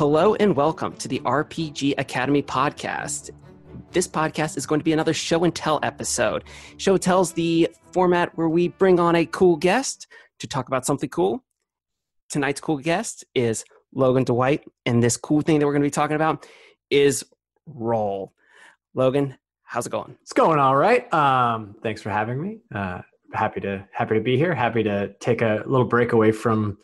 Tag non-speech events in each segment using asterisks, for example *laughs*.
Hello and welcome to the RPG Academy podcast. This podcast is going to be another show and tell episode. Show and tell's the format where we bring on a cool guest to talk about something cool. Tonight's cool guest is Logan Dwight, and this cool thing that we're going to be talking about is Role. Logan, how's it going? It's going all right. Um, thanks for having me. Uh, happy to happy to be here. Happy to take a little break away from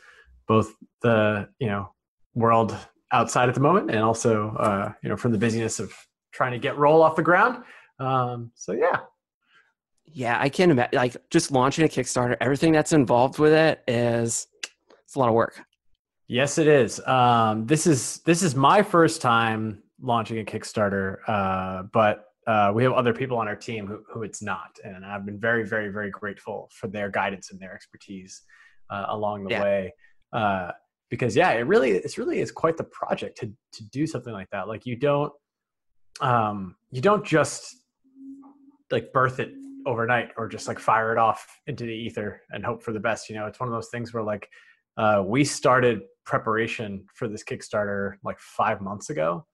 both the you know world outside at the moment and also uh, you know from the busyness of trying to get Role off the ground. Um, so yeah. Yeah, I can imagine. Like just launching a Kickstarter, everything that's involved with it is it's a lot of work. Yes, it is. Um, this is this is my first time launching a Kickstarter, uh, but uh, we have other people on our team who, who it's not, and I've been very, very, very grateful for their guidance and their expertise uh, along the yeah. way. Because yeah, it really, it's really is quite the project to to do something like that. Like you don't, um, you don't just like birth it overnight or just like fire it off into the ether and hope for the best. You know, it's one of those things where like uh, we started preparation for this Kickstarter like five months ago,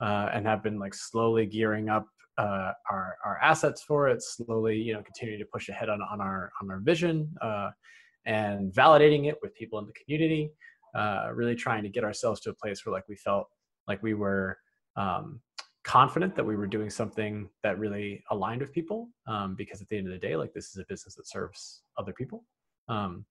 uh, and have been like slowly gearing up uh, our our assets for it. Slowly, you know, continuing to push ahead on on our on our vision uh, and validating it with people in the community. Uh, really trying to get ourselves to a place where like we felt like we were um, confident that we were doing something that really aligned with people um, because at the end of the day like this is a business that serves other people um,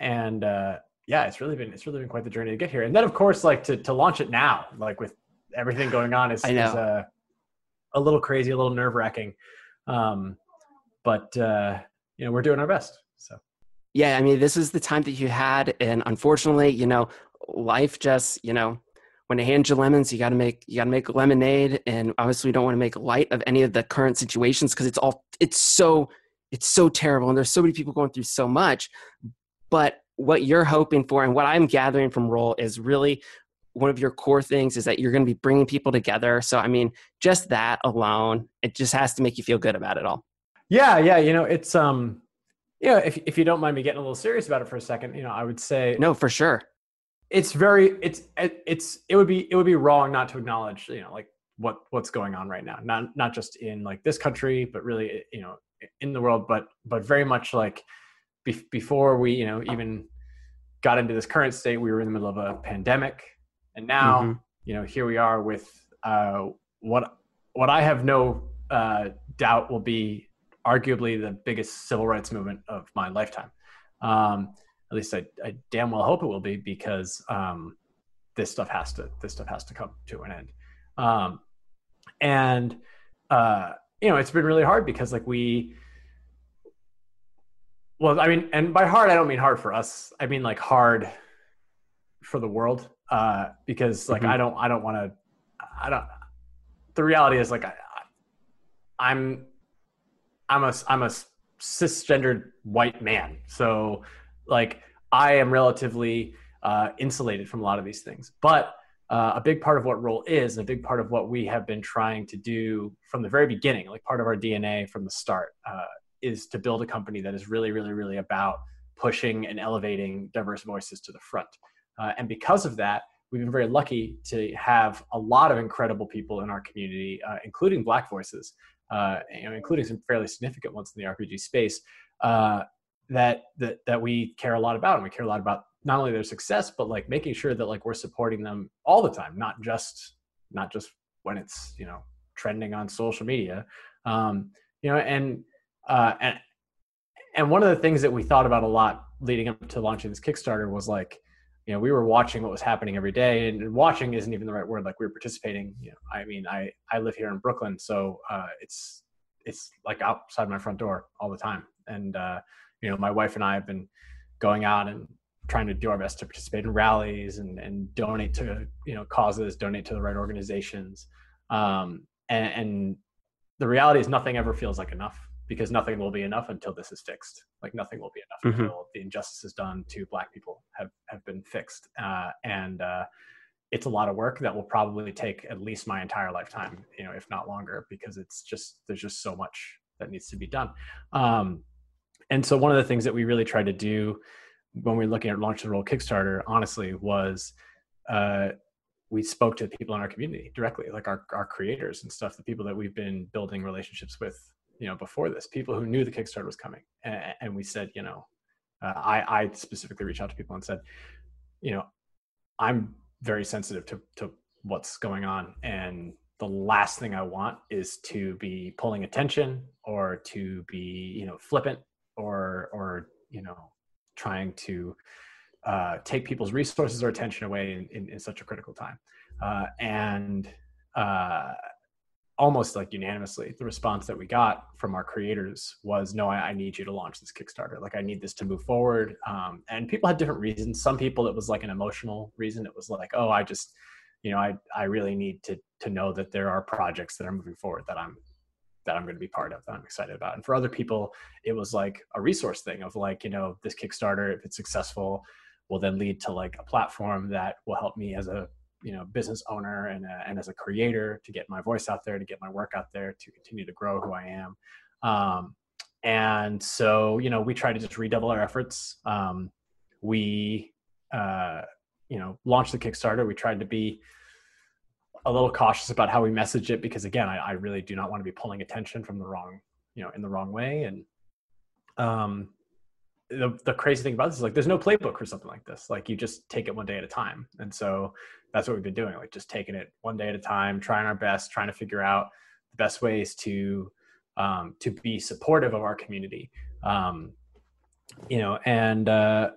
and uh, yeah, it's really been it's really been quite the journey to get here. And then of course, like to to launch it now, like with everything going on, is, is uh, a little crazy, a little nerve wracking. Um, but uh, you know, we're doing our best. Yeah, I mean, this is the time that you had, and unfortunately, you know, life just you know when they hand you lemons, you got to make you got to make lemonade, and obviously, we don't want to make light of any of the current situations because it's all it's so it's so terrible, and there's so many people going through so much. But what you're hoping for and what I'm gathering from Role is really one of your core things is that you're going to be bringing people together. So, I mean, just that alone, it just has to make you feel good about it all. Yeah, yeah. You know, it's um, yeah. If if you don't mind me getting a little serious about it for a second, you know, I would say no, for sure. It's very, it's, it's, it would be, it would be wrong not to acknowledge, you know, like what what's going on right now. Not not just in like this country, but really, you know, in the world. But but very much like be- before we you know even got into this current state we were in the middle of a pandemic and now mm-hmm. you know here we are with uh, what what i have no uh, doubt will be arguably the biggest civil rights movement of my lifetime um, at least I, I, damn well hope it will be because um, this stuff has to this stuff has to come to an end um, and uh, you know it's been really hard because like we well, I mean, and by hard, I don't mean hard for us. I mean like hard for the world, uh, because like mm-hmm. I don't, I don't want to, I don't. The reality is like I, I'm, I'm a, I'm a cisgendered white man, so like I am relatively uh, insulated from a lot of these things, but. Uh, a big part of what role is, and a big part of what we have been trying to do from the very beginning, like part of our DNA from the start, uh, is to build a company that is really, really, really about pushing and elevating diverse voices to the front. Uh, and because of that, we've been very lucky to have a lot of incredible people in our community, uh, including Black voices, uh, including some fairly significant ones in the RPG space, uh, that, that that we care a lot about, and we care a lot about not only their success, but like making sure that like we're supporting them all the time, not just not just when it's you know trending on social media, um, you know, and uh, and and one of the things that we thought about a lot leading up to launching this Kickstarter was like, you know, we were watching what was happening every day, and watching isn't even the right word. Like we were participating. You know, I mean, I I live here in Brooklyn, so uh, it's it's like outside my front door all the time, and uh, you know, my wife and I have been going out and trying to do our best to participate in rallies and and donate to you know causes, donate to the right organizations, um, and, and the reality is nothing ever feels like enough because nothing will be enough until this is fixed. Like nothing will be enough mm-hmm. until the injustices done to Black people have have been fixed. Uh, and uh, it's a lot of work that will probably take at least my entire lifetime, you know, if not longer, because it's just there's just so much that needs to be done. Um, and so one of the things that we really tried to do when we are looking at launch the Role Kickstarter, honestly, was uh, we spoke to people in our community directly, like our our creators and stuff, the people that we've been building relationships with, you know, before this, people who knew the Kickstarter was coming, and, and we said, you know, uh, I I specifically reached out to people and said, you know, I'm very sensitive to to what's going on, and the last thing I want is to be pulling attention or to be, you know, flippant or or you know, trying to uh, take people's resources or attention away in, in, in such a critical time. Uh, and uh, almost like unanimously, the response that we got from our creators was, "No, I, I need you to launch this Kickstarter. Like, I need this to move forward." Um, and people had different reasons. Some people, it was like an emotional reason. It was like, "Oh, I just, you know, I I really need to to know that there are projects that are moving forward that I'm that I'm going to be part of that I'm excited about. And for other people, it was like a resource thing of like, you know, this Kickstarter, if it's successful, will then lead to like a platform that will help me as a you know business owner and, a, and as a creator to get my voice out there to get my work out there to continue to grow who i am. Um, and so you know we try to just redouble our efforts. Um, we uh, you know launched the kickstarter. We tried to be a little cautious about how we message it because again I, I really do not want to be pulling attention from the wrong you know in the wrong way. And um the, the crazy thing about this is like there's no playbook for something like this. Like you just take it one day at a time. And so that's what we've been doing like just taking it one day at a time trying our best trying to figure out the best ways to um, to be supportive of our community. Um, you know and uh,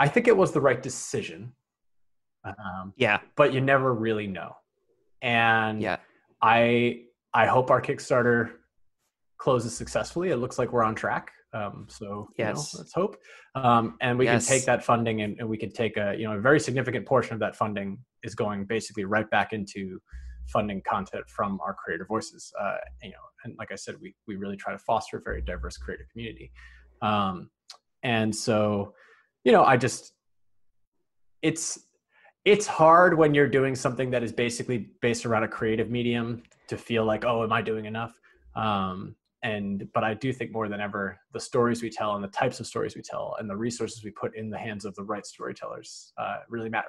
i think it was the right decision. Um, yeah. but you never really know. And yeah. I i hope our kickstarter closes successfully. It looks like we're on track um, so yes, know, let's hope. Um, and we yes. can take that funding and, and, we can take a you know a very significant portion of that funding is going basically right back into funding content from our creator voices. Uh, you know, and like I said, we we really try to foster a very diverse creator community. Um, and so, you know, I just it's it's hard when you're doing something that is basically based around a creative medium to feel like, oh, am I doing enough? Um, and but i do think more than ever the stories we tell and the types of stories we tell and the resources we put in the hands of the right storytellers uh, really matter.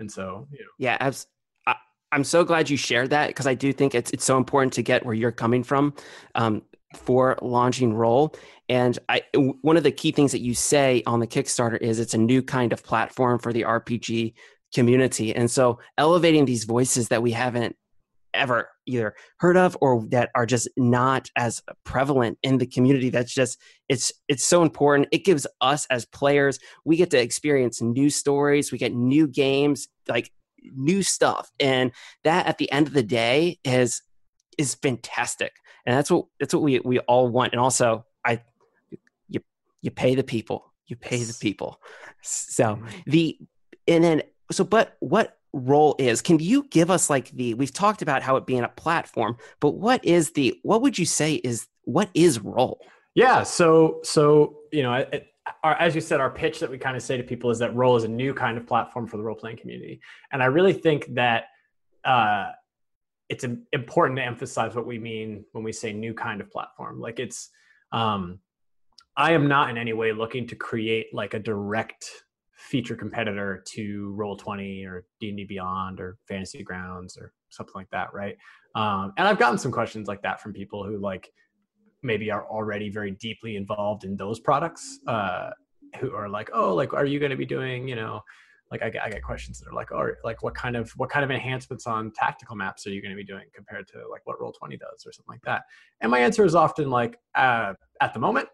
And so you know. yeah abs- I, i'm so glad you shared that because i do think it's it's so important to get where you're coming from um, for launching Role. And i one of the key things that you say on the kickstarter is it's a new kind of platform for the rpg community. And so elevating these voices that we haven't ever either heard of or that are just not as prevalent in the community. That's just it's it's so important. It gives us as players we get to experience new stories. We get new games like new stuff. And that at the end of the day is is fantastic. And that's what that's what we we all want. And also i you you pay the people. You pay the people. So mm-hmm. the and then so but what Role is can you give us like the we've talked about how it being a platform but what is the what would you say is what is role? Yeah so so you know it, our, as you said our pitch that we kind of say to people is that role is a new kind of platform for the role playing community. And i really think that uh, it's important to emphasize what we mean when we say new kind of platform. Like it's um, i am not in any way looking to create like a direct feature competitor to roll 20 or d&d beyond or fantasy grounds or something like that right? Um, and i've gotten some questions like that from people who like maybe are already very deeply involved in those products uh, who are like oh like are you going to be doing you know like I get, I get questions that are like oh like what kind of what kind of enhancements on tactical maps are you going to be doing compared to like what roll 20 does or something like that? And my answer is often like uh, at the moment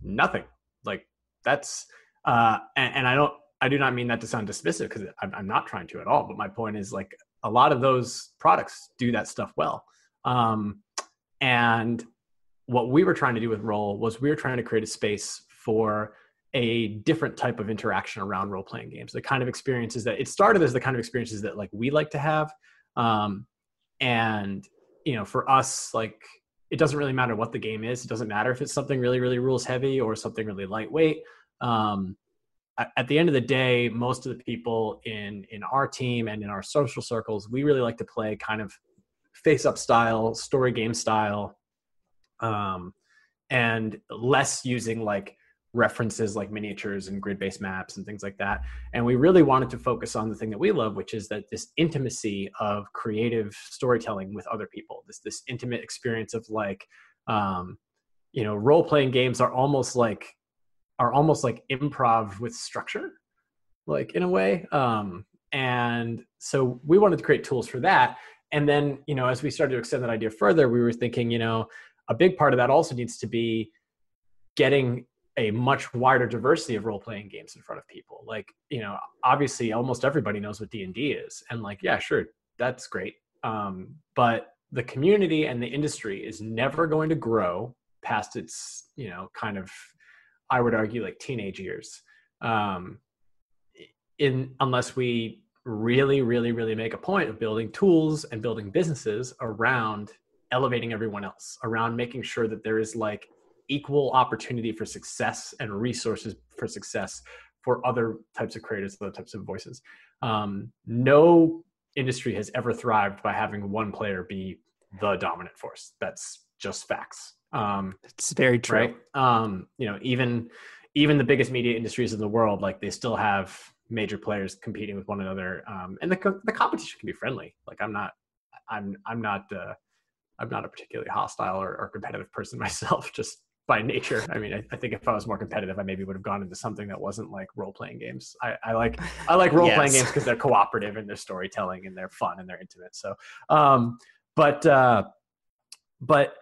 nothing. Like that's uh, and, and i don't I do not mean that to sound dismissive because I'm, I'm, not trying to at all. But my point is like a lot of those products do that stuff well. Um, and what we were trying to do with Role was we were trying to create a space for a different type of interaction around role playing games. The kind of experiences that it started as the kind of experiences that like we like to have. Um, and you know, for us, like it doesn't really matter what the game is. It doesn't matter if it's something really, really rules heavy or something really lightweight. Um, at the end of the day, most of the people in in our team and in our social circles, we really like to play kind of face up style, story game style, um, and less using like references like miniatures and grid-based maps and things like that. And we really wanted to focus on the thing that we love, which is that this intimacy of creative storytelling with other people. This this intimate experience of like, um, you know, role-playing games are almost like are almost like improv with structure, like in a way. Um, and so we wanted to create tools for that. And then, you know, as we started to extend that idea further, we were thinking, you know, a big part of that also needs to be getting a much wider diversity of role-playing games in front of people like you know obviously almost everybody knows what d&d is and like yeah sure that's great um, but the community and the industry is never going to grow past its you know kind of i would argue like teenage years um, in unless we really really really make a point of building tools and building businesses around elevating everyone else around making sure that there is like equal opportunity for success and resources for success for other types of creators, other types of voices. Um, no industry has ever thrived by having one player be the dominant force. That's just facts. Um, it's very true. Right? Um, you know, even even the biggest media industries in the world, like they still have major players competing with one another, um, and the the competition can be friendly. Like I'm not, I'm I'm not. Uh, I'm not a particularly hostile or, or competitive person *laughs* myself. Just by nature. I mean, I, I, think if I was more competitive, I maybe would have gone into something that wasn't like role playing games. I, I, like I like role playing yes. games because they're cooperative and they're storytelling and they're fun and they're intimate. So, um, but uh, but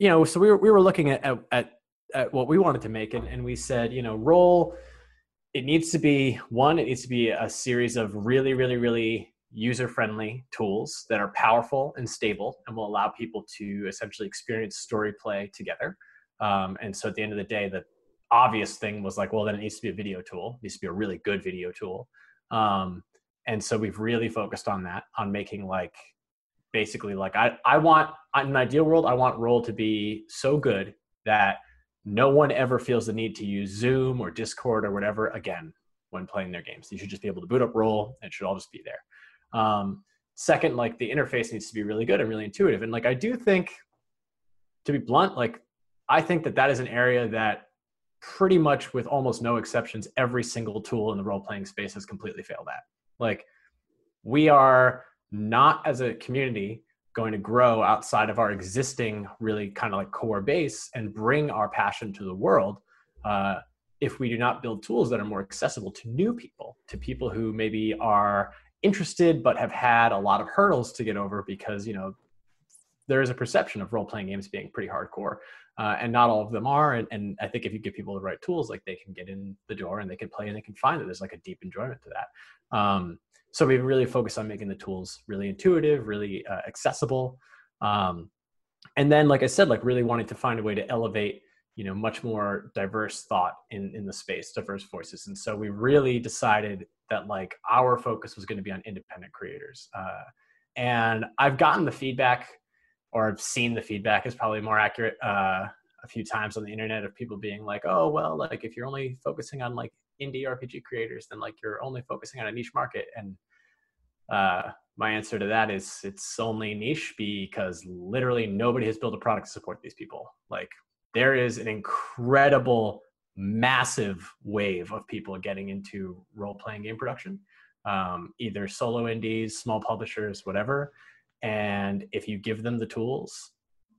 you know, so we were we were looking at at, at what we wanted to make, and, and we said, you know, Role, It needs to be one. It needs to be a series of really, really, really user friendly tools that are powerful and stable and will allow people to essentially experience story play together um, and so at the end of the day, the obvious thing was like, well, then it needs to be a video tool. It needs to be a really good video tool. Um, and so we've really focused on that, on making like basically like I, I want in an ideal world, I want role to be so good that no one ever feels the need to use Zoom or Discord or whatever again when playing their games. You should just be able to boot up role and it should all just be there. Um, second, like the interface needs to be really good and really intuitive. And like I do think, to be blunt, like I think that that is an area that pretty much with almost no exceptions, every single tool in the role playing space has completely failed at. Like, we are not as a community going to grow outside of our existing, really kind of like core base and bring our passion to the world. Uh, if we do not build tools that are more accessible to new people, to people who maybe are interested but have had a lot of hurdles to get over because you know there is a perception of role playing games being pretty hardcore uh, and not all of them are. And, and I think if you give people the right tools, like they can get in the door and they can play and they can find that there's like a deep enjoyment to that. Um, so we really focus on making the tools really intuitive, really uh, accessible. Um, and then, like I said, like really wanting to find a way to elevate, you know, much more diverse thought in, in the space, diverse voices. And so we really decided that like our focus was going to be on independent creators. Uh, and I've gotten the feedback or I've seen the feedback is probably more accurate uh, a few times on the internet of people being like, oh, well, like if you're only focusing on like indie RPG creators, then like you're only focusing on a niche market. And uh, my answer to that is it's only niche because literally nobody has built a product to support these people. Like there is an incredible, massive wave of people getting into role playing game production, um, either solo indies, small publishers, whatever and if you give them the tools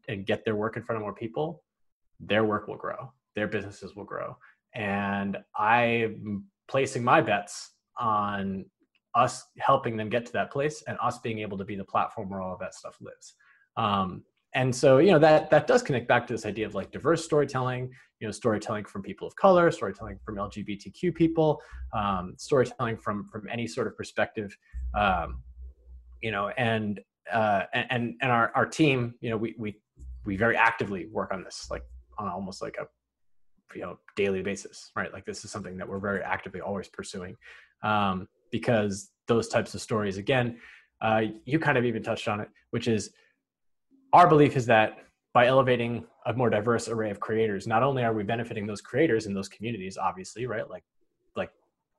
and get their work in front of more people, their work will grow, their businesses will grow. And I'm placing my bets on us helping them get to that place and us being able to be the platform where all of that stuff lives. Um, and so, you know, that that does connect back to this idea of like diverse storytelling, you know, storytelling from people of color, storytelling from LGBTQ people, um, storytelling from from any sort of perspective. Um, you know, and uh, and and our our team, you know, we we we very actively work on this, like on almost like a you know daily basis, right? Like this is something that we're very actively always pursuing, um, because those types of stories, again, uh, you kind of even touched on it, which is our belief is that by elevating a more diverse array of creators, not only are we benefiting those creators in those communities, obviously, right? Like like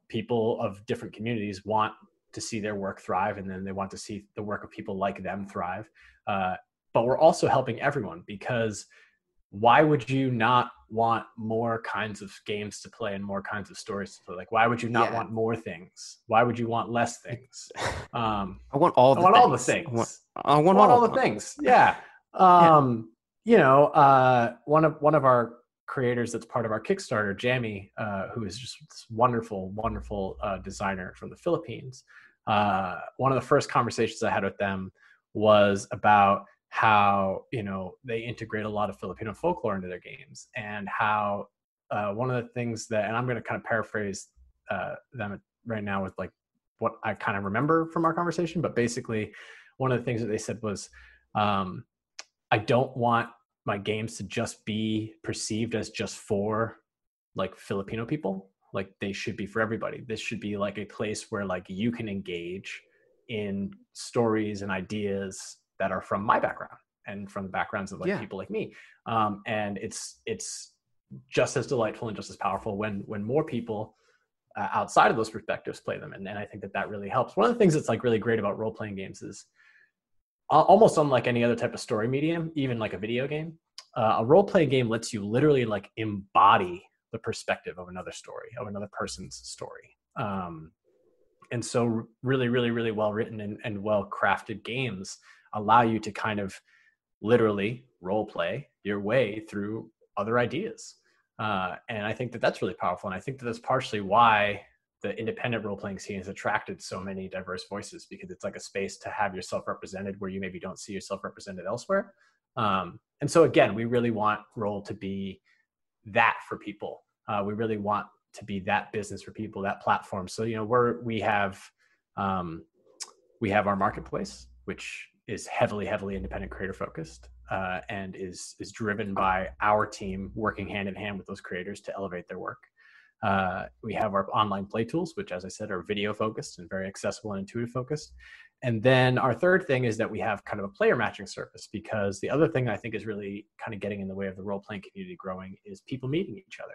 people of different communities want to see their work thrive and then they want to see the work of people like them thrive uh, but we're also helping everyone because why would you not want more kinds of games to play and more kinds of stories to play? Like, why would you not yeah. want more things? Why would you want less things? *laughs* Um, I want all. The I want things. all the things. I want, I want, I want all, all, the things. *laughs* Yeah. Um, yeah. You know, uh, one of one of our creators that's part of our Kickstarter, Jamie, uh, who is just this wonderful, wonderful uh, designer from the Philippines. Uh, one of the first conversations I had with them was about how you know they integrate a lot of Filipino folklore into their games, and how uh, one of the things that, and I'm going to kind of paraphrase uh, them right now with like what I kind of remember from our conversation, but basically, one of the things that they said was, um, I don't want my games to just be perceived as just for like Filipino people. Like they should be for everybody. This should be like a place where like you can engage in stories and ideas that are from my background and from the backgrounds of like yeah. people like me. Um, and it's it's just as delightful and just as powerful when when more people uh, outside of those perspectives play them. And, and I think that that really helps. One of the things that's like really great about role playing games is uh, almost unlike any other type of story medium, even like a video game, uh, a role playing game lets you literally like embody the perspective of another story, of another person's story. Um, and so really, really, really well written and, and well crafted games allow you to kind of literally role play your way through other ideas. Uh, and I think that that's really powerful. And I think that that's partially why the independent role playing scene has attracted so many diverse voices because it's like a space to have yourself represented where you maybe don't see yourself represented elsewhere. Um, and so, again, we really want role to be that for people. Uh, we really want to be that business for people, that platform. So, you know, we're, we have, um, we have our marketplace, which is heavily heavily independent creator focused uh, and is is driven by our team working hand in hand with those creators to elevate their work. Uh, we have our online play tools which as i said are video focused and very accessible and intuitive focused. And then our third thing is that we have kind of a player matching service because the other thing i think is really kind of getting in the way of the role playing community growing is people meeting each other.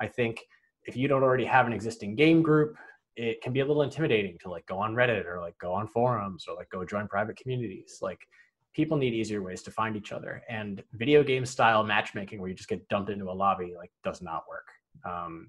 I think if you don't already have an existing game group it can be a little intimidating to like go on reddit or like go on forums or like go join private communities. Like people need easier ways to find each other and video game style matchmaking where you just get dumped into a lobby like does not work. Um,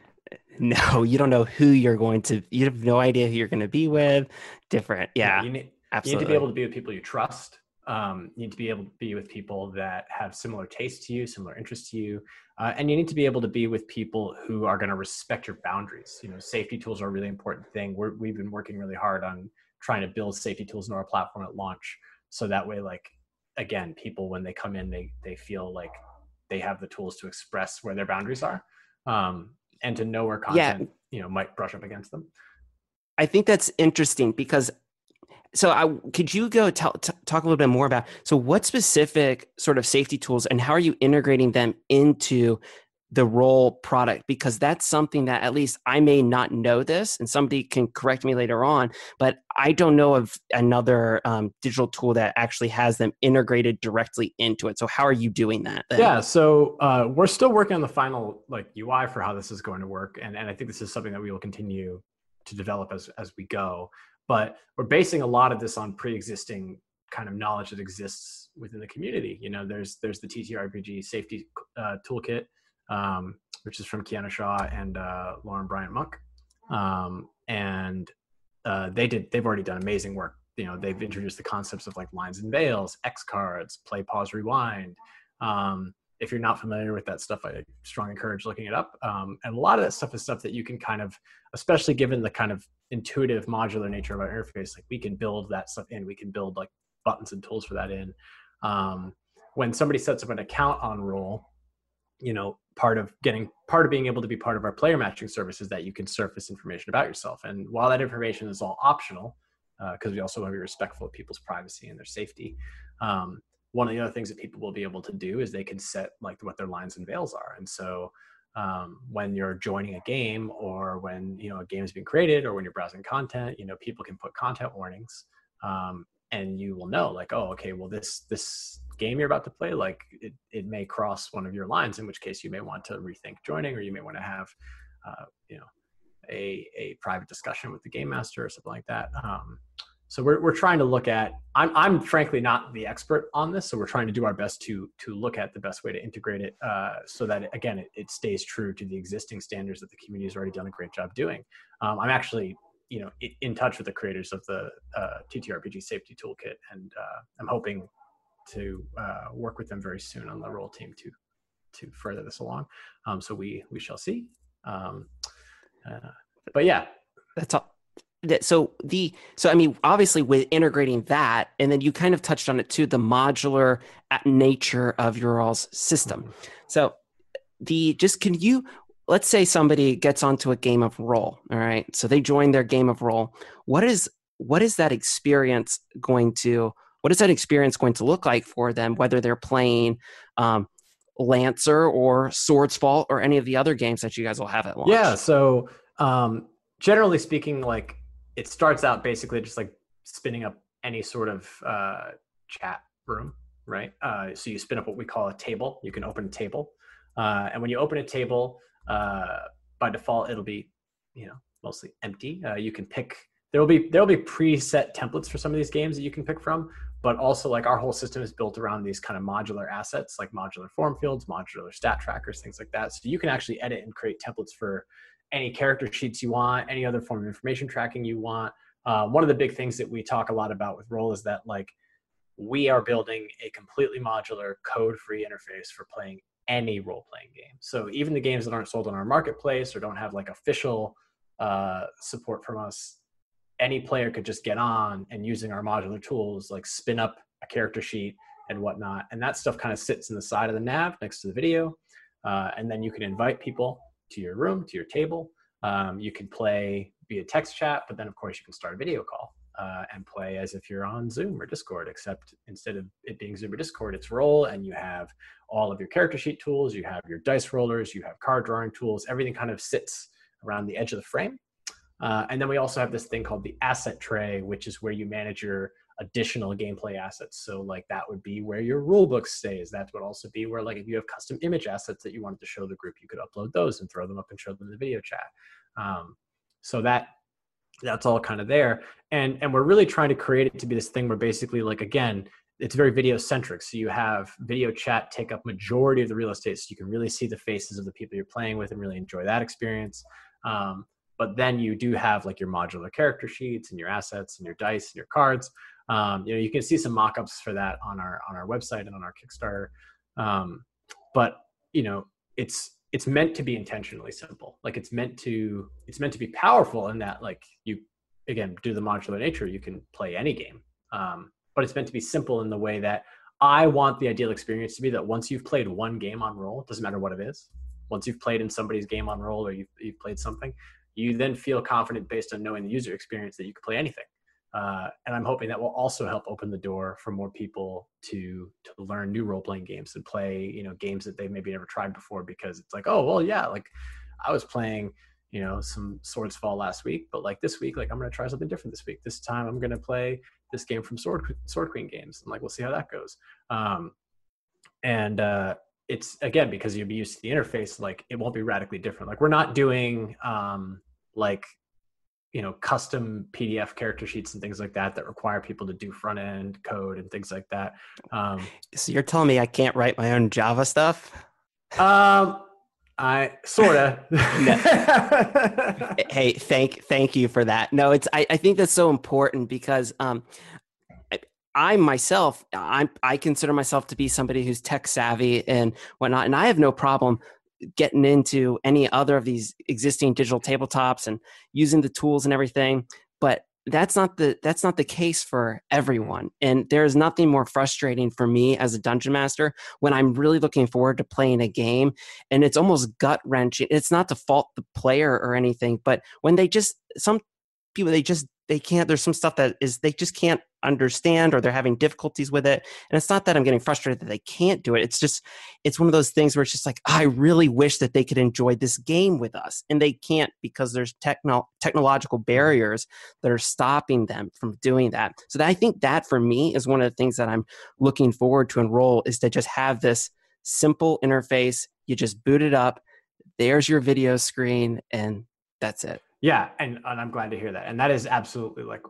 *laughs* no you don't know who you're going to you have no idea who you're going to be with different yeah, yeah you, need, absolutely. you need to be able to be with people you trust. Um, you need to be able to be with people that have similar tastes to you, similar interests to you, uh, and you need to be able to be with people who are going to respect your boundaries. You know, safety tools are a really important thing. We're, we've been working really hard on trying to build safety tools into our platform at launch, so that way, like again, people when they come in, they they feel like they have the tools to express where their boundaries are, um, and to know where content yeah. you know might brush up against them. I think that's interesting because so I, could you go tell, t- talk a little bit more about so what specific sort of safety tools and how are you integrating them into the role product? Because that's something that at least I may not know this and somebody can correct me later on but I don't know of another um, digital tool that actually has them integrated directly into it. So how are you doing that then? yeah so uh, we're still working on the final like UI for how this is going to work and, and I think this is something that we will continue to develop as as we go but we're basing a lot of this on pre-existing kind of knowledge that exists within the community. You know, there's there's the TTRPG safety uh, toolkit, um, which is from Kienna Shaw and uh, Lauren Bryant Monk, um, and uh, they did they've already done amazing work. You know, they've introduced the concepts of like lines and veils, X cards, play, pause, rewind. Um, if you're not familiar with that stuff, I strongly encourage looking it up. Um, and a lot of that stuff is stuff that you can kind of, especially given the kind of intuitive modular nature of our interface, like we can build that stuff in. We can build like buttons and tools for that in. Um, when somebody sets up an account on Role, you know, part of getting part of being able to be part of our player matching service is that you can surface information about yourself. And while that information is all optional, because uh, we also want to be respectful of people's privacy and their safety. Um, one of the other things that people will be able to do is they can set like what their lines and veils are and so um, when you're joining a game or when you know a game is being created or when you're browsing content you know people can put content warnings um, and you will know like oh okay well this this game you're about to play like it, it may cross one of your lines in which case you may want to rethink joining or you may want to have uh, you know a, a private discussion with the game master or something like that. Um, so we're, we're trying to look at I'm, I'm frankly not the expert on this so we're trying to do our best to to look at the best way to integrate it uh, so that again it, it, stays true to the existing standards that the community has already done a great job doing. Um, i'm actually you know in, in, touch with the creators of the uh, ttrpg safety toolkit and uh, i'm hoping to uh, work with them very soon on the role team to to further this along. Um, so we we shall see. Um, uh, but yeah. That's all so the so i mean obviously with integrating that and then you kind of touched on it too the modular nature of your all's system. Mm-hmm. so the just can you let's say somebody gets onto a game of role all right? So they join their game of role. What is what is that experience going to what is that experience going to look like for them whether they're playing um, lancer or swordsfall or any of the other games that you guys will have at launch? Yeah so um, generally speaking like it starts out basically just like spinning up any sort of uh, chat room, right? Uh, so you spin up what we call a table. You can open a table, uh, and when you open a table, uh, by default it'll be, you know, mostly empty. Uh, you can pick. There will be there will be preset templates for some of these games that you can pick from, but also like our whole system is built around these kind of modular assets, like modular form fields, modular stat trackers, things like that. So you can actually edit and create templates for any character sheets you want, any other form of information tracking you want. Uh, one of the big things that we talk a lot about with Role is that like we are building a completely modular code-free interface for playing any role-playing game. So even the games that aren't sold on our marketplace or don't have like official uh, support from us, any player could just get on and using our modular tools like spin up a character sheet and whatnot. And that stuff kind of sits in the side of the nav next to the video. Uh, and then you can invite people to your room, to your table. Um, you can play via text chat, but then of course you can start a video call uh, and play as if you're on Zoom or Discord, except instead of it being Zoom or Discord, it's Role and you have all of your character sheet tools, you have your dice rollers, you have card drawing tools, everything kind of sits around the edge of the frame. Uh, and then we also have this thing called the asset tray, which is where you manage your additional gameplay assets. So like that would be where your rulebook stays. That would also be where like if you have custom image assets that you wanted to show the group, you could upload those and throw them up and show them in the video chat. Um, so that that's all kind of there. And and we're really trying to create it to be this thing where basically like again, it's very video centric. So you have video chat take up majority of the real estate, so you can really see the faces of the people you're playing with and really enjoy that experience. Um, but then you do have like your modular character sheets and your assets and your dice and your cards um, you know, you can see some mock-ups for that on our on our website and on our Kickstarter. Um, but you know, it's it's meant to be intentionally simple. Like it's meant to it's meant to be powerful in that like you again do the modular nature you can play any game. Um, but it's meant to be simple in the way that I want the ideal experience to be that once you've played one game on Role, doesn't matter what it is, once you've played in somebody's game on Role or you've, you've played something, you then feel confident based on knowing the user experience that you can play anything. Uh, and I'm hoping that will also help open the door for more people to to learn new role playing games and play you know games that they've maybe never tried before because it's like oh well yeah like I was playing you know some Swordsfall last week but like this week like I'm gonna try something different this week. This time I'm gonna play this game from Sword Sword Queen Games and like we'll see how that goes. Um, and uh, it's again because you'll be used to the interface like it won't be radically different. Like we're not doing um, like you know custom pdf character sheets and things like that that require people to do front end code and things like that um, so you're telling me i can't write my own java stuff? Um i sorta. *laughs* Hey thank thank you for that. No it's i, I think that's so important because um I, I myself i i consider myself to be somebody who's tech savvy and whatnot and i have no problem getting into any other of these existing digital tabletops and using the tools and everything but that's not the that's not the case for everyone. And there's nothing more frustrating for me as a dungeon master when i'm really looking forward to playing a game and it's almost gut wrenching it's not to fault the player or anything but when they just some people they just they can't there's some stuff that is they just can't understand or they're having difficulties with it and it's not that i'm getting frustrated that they can't do it it's just it's one of those things where it's just like i really wish that they could enjoy this game with us and they can't because there's techno- technological barriers that are stopping them from doing that so that, i think that for me is one of the things that i'm looking forward to enroll is to just have this simple interface you just boot it up there's your video screen and that's it yeah, and, and I'm glad to hear that. And that is absolutely like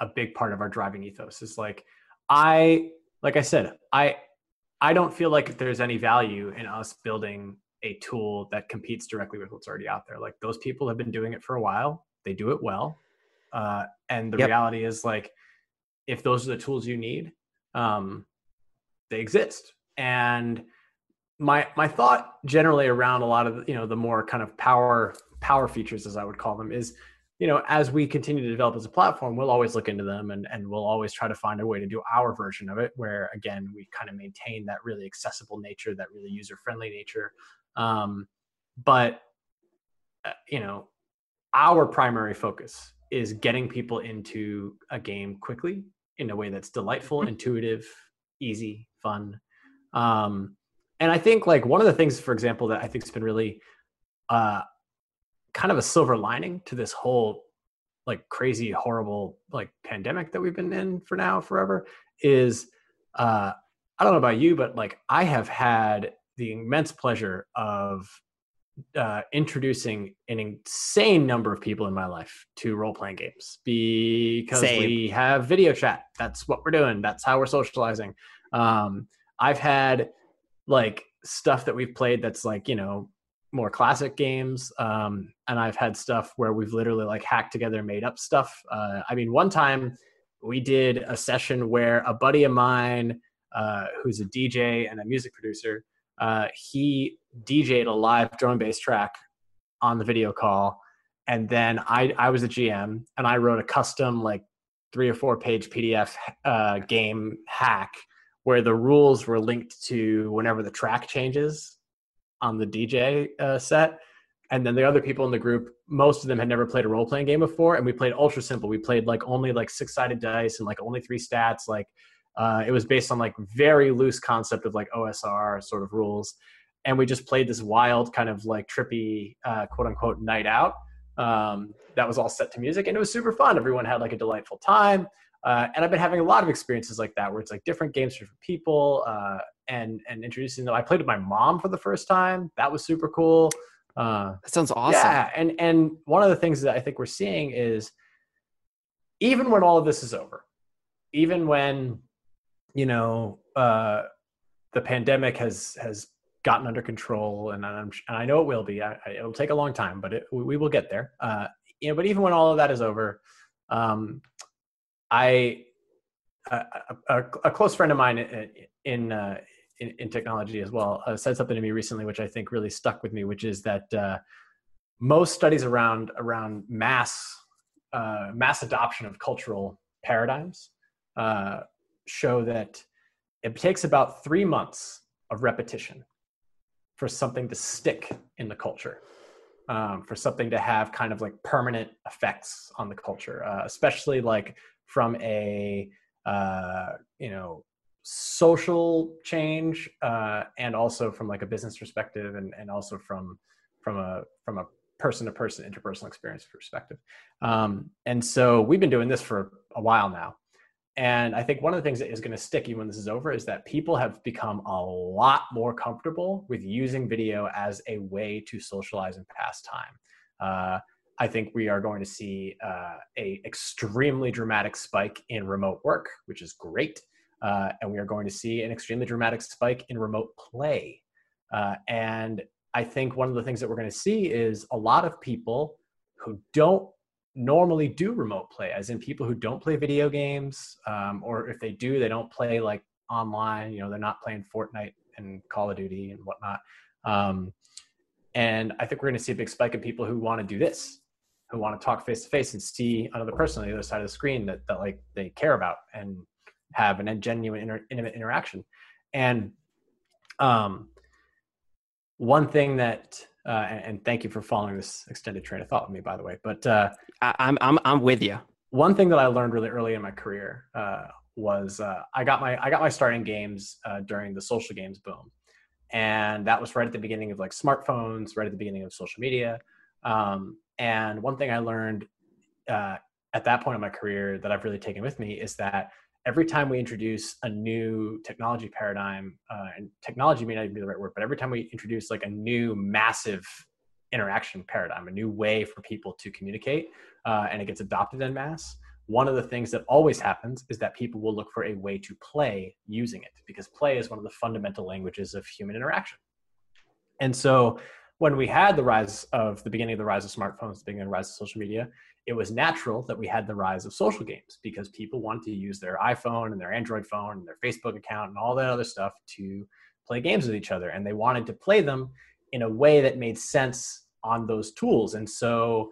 a big part of our driving ethos. Is like I like I said, I I don't feel like there's any value in us building a tool that competes directly with what's already out there. Like those people have been doing it for a while. They do it well. Uh, and the yep. reality is like, if those are the tools you need, um, they exist. And my my thought generally around a lot of you know the more kind of power power features as I would call them is you know as we continue to develop as a platform we'll always look into them and and we'll always try to find a way to do our version of it where again we kind of maintain that really accessible nature that really user friendly nature um, but uh, you know our primary focus is getting people into a game quickly in a way that's delightful mm-hmm. intuitive easy fun um, and I think like one of the things, for example, that I think has been really uh, kind of a silver lining to this whole like crazy, horrible like pandemic that we've been in for now forever is uh, I don't know about you, but like I have had the immense pleasure of uh, introducing an insane number of people in my life to role playing games because Same. we have video chat. That's what we're doing. That's how we're socializing. Um, I've had like stuff that we've played that's like you know more classic games um, and i've had stuff where we've literally like hacked together made up stuff. Uh, i mean one time we did a session where a buddy of mine uh, who's a dj and a music producer uh, he dj'd a live drum bass track on the video call and then i i was a gm and i wrote a custom like three or four page pdf uh, game hack where the rules were linked to whenever the track changes on the DJ uh, set. And then the other people in the group, most of them had never played a role playing game before, and we played ultra simple. We played like only like six sided dice and like only three stats. Like uh, it was based on like very loose concept of like OSR sort of rules, and we just played this wild kind of like trippy uh, quote unquote night out. Um, that was all set to music, and it was super fun. Everyone had like a delightful time. Uh, and I've been having a lot of experiences like that, where it's like different games for different people, uh, and and introducing them. I played with my mom for the first time. That was super cool. Uh, that sounds awesome. Yeah, and and one of the things that I think we're seeing is even when all of this is over, even when you know uh, the pandemic has has gotten under control, and I'm and I know it will be. I, it'll take a long time, but it, we will get there. Uh, you know, but even when all of that is over, um, I a, a, a, close friend of mine in uh, in, in, technology as well uh, said something to me recently, which I think really stuck with me, which is that uh, most studies around around mass uh, mass adoption of cultural paradigms uh, show that it takes about three months of repetition for something to stick in the culture. Um, for something to have kind of like permanent effects on the culture, uh, especially like from a uh, you know social change uh, and also from like a business perspective and, and also from from a from a person to person interpersonal experience perspective. Um, and so we've been doing this for a while now. And i think one of the things that is going to stick even when this is over is that people have become a lot more comfortable with using video as a way to socialize and pass time. Uh, I think we are going to see uh, a extremely dramatic spike in remote work, which is great, uh, and we are going to see an extremely dramatic spike in remote play. Uh, and I think one of the things that we're going to see is a lot of people who don't normally do remote play, as in people who don't play video games, um, or if they do, they don't play like online. You know, they're not playing Fortnite and Call of Duty and whatnot. Um, and I think we're going to see a big spike in people who want to do this who want to talk face to face and see another person on the other side of the screen that, that like they care about and have an genuine inter- intimate interaction. And um, one thing that uh, and, and, thank you for following this extended train of thought with me by the way but uh, I, am I'm, I'm with you one thing that i learned really early in my career uh, was uh, i got my i got my start in games uh, during the social games boom. And that was right at the beginning of like smartphones right at the beginning of social media. Um, and one thing I learned uh, at that point in my career that I've really taken with me is that every time we introduce a new technology paradigm, uh, and technology may not even be the right word, but every time we introduce like a new massive interaction paradigm, a new way for people to communicate, uh, and it gets adopted en masse, one of the things that always happens is that people will look for a way to play using it because play is one of the fundamental languages of human interaction. And so when we had the rise of the beginning of the rise of smartphones, the beginning of the rise of social media, it was natural that we had the rise of social games because people wanted to use their iPhone and their Android phone and their Facebook account and all that other stuff to play games with each other. And they wanted to play them in a way that made sense on those tools. And so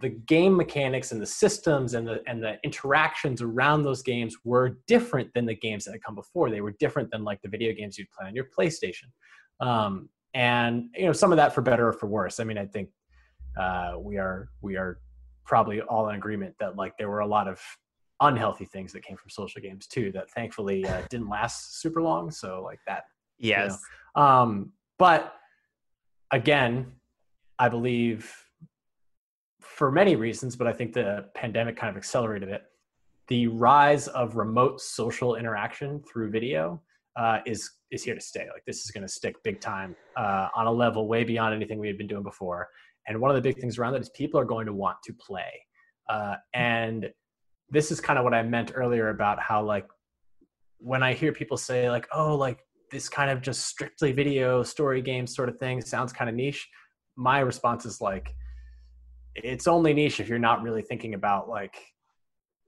the game mechanics and the systems and the and the interactions around those games were different than the games that had come before. They were different than like the video games you'd play on your PlayStation. Um, and you know some of that for better or for worse. I mean, I think uh, we are we are probably all in agreement that like there were a lot of unhealthy things that came from social games too that thankfully uh, *laughs* didn't last super long. So like that. Yes. You know. Um, but again, I believe for many reasons, but I think the pandemic kind of accelerated it. The rise of remote social interaction through video uh, is is here to stay. Like this is going to stick big time uh, on a level way beyond anything we had been doing before. And one of the big things around that is people are going to want to play. Uh, and this is kind of what I meant earlier about how like when I hear people say like, oh, like this kind of just strictly video story game sort of thing sounds kind of niche. My response is like, it's only niche if you're not really thinking about like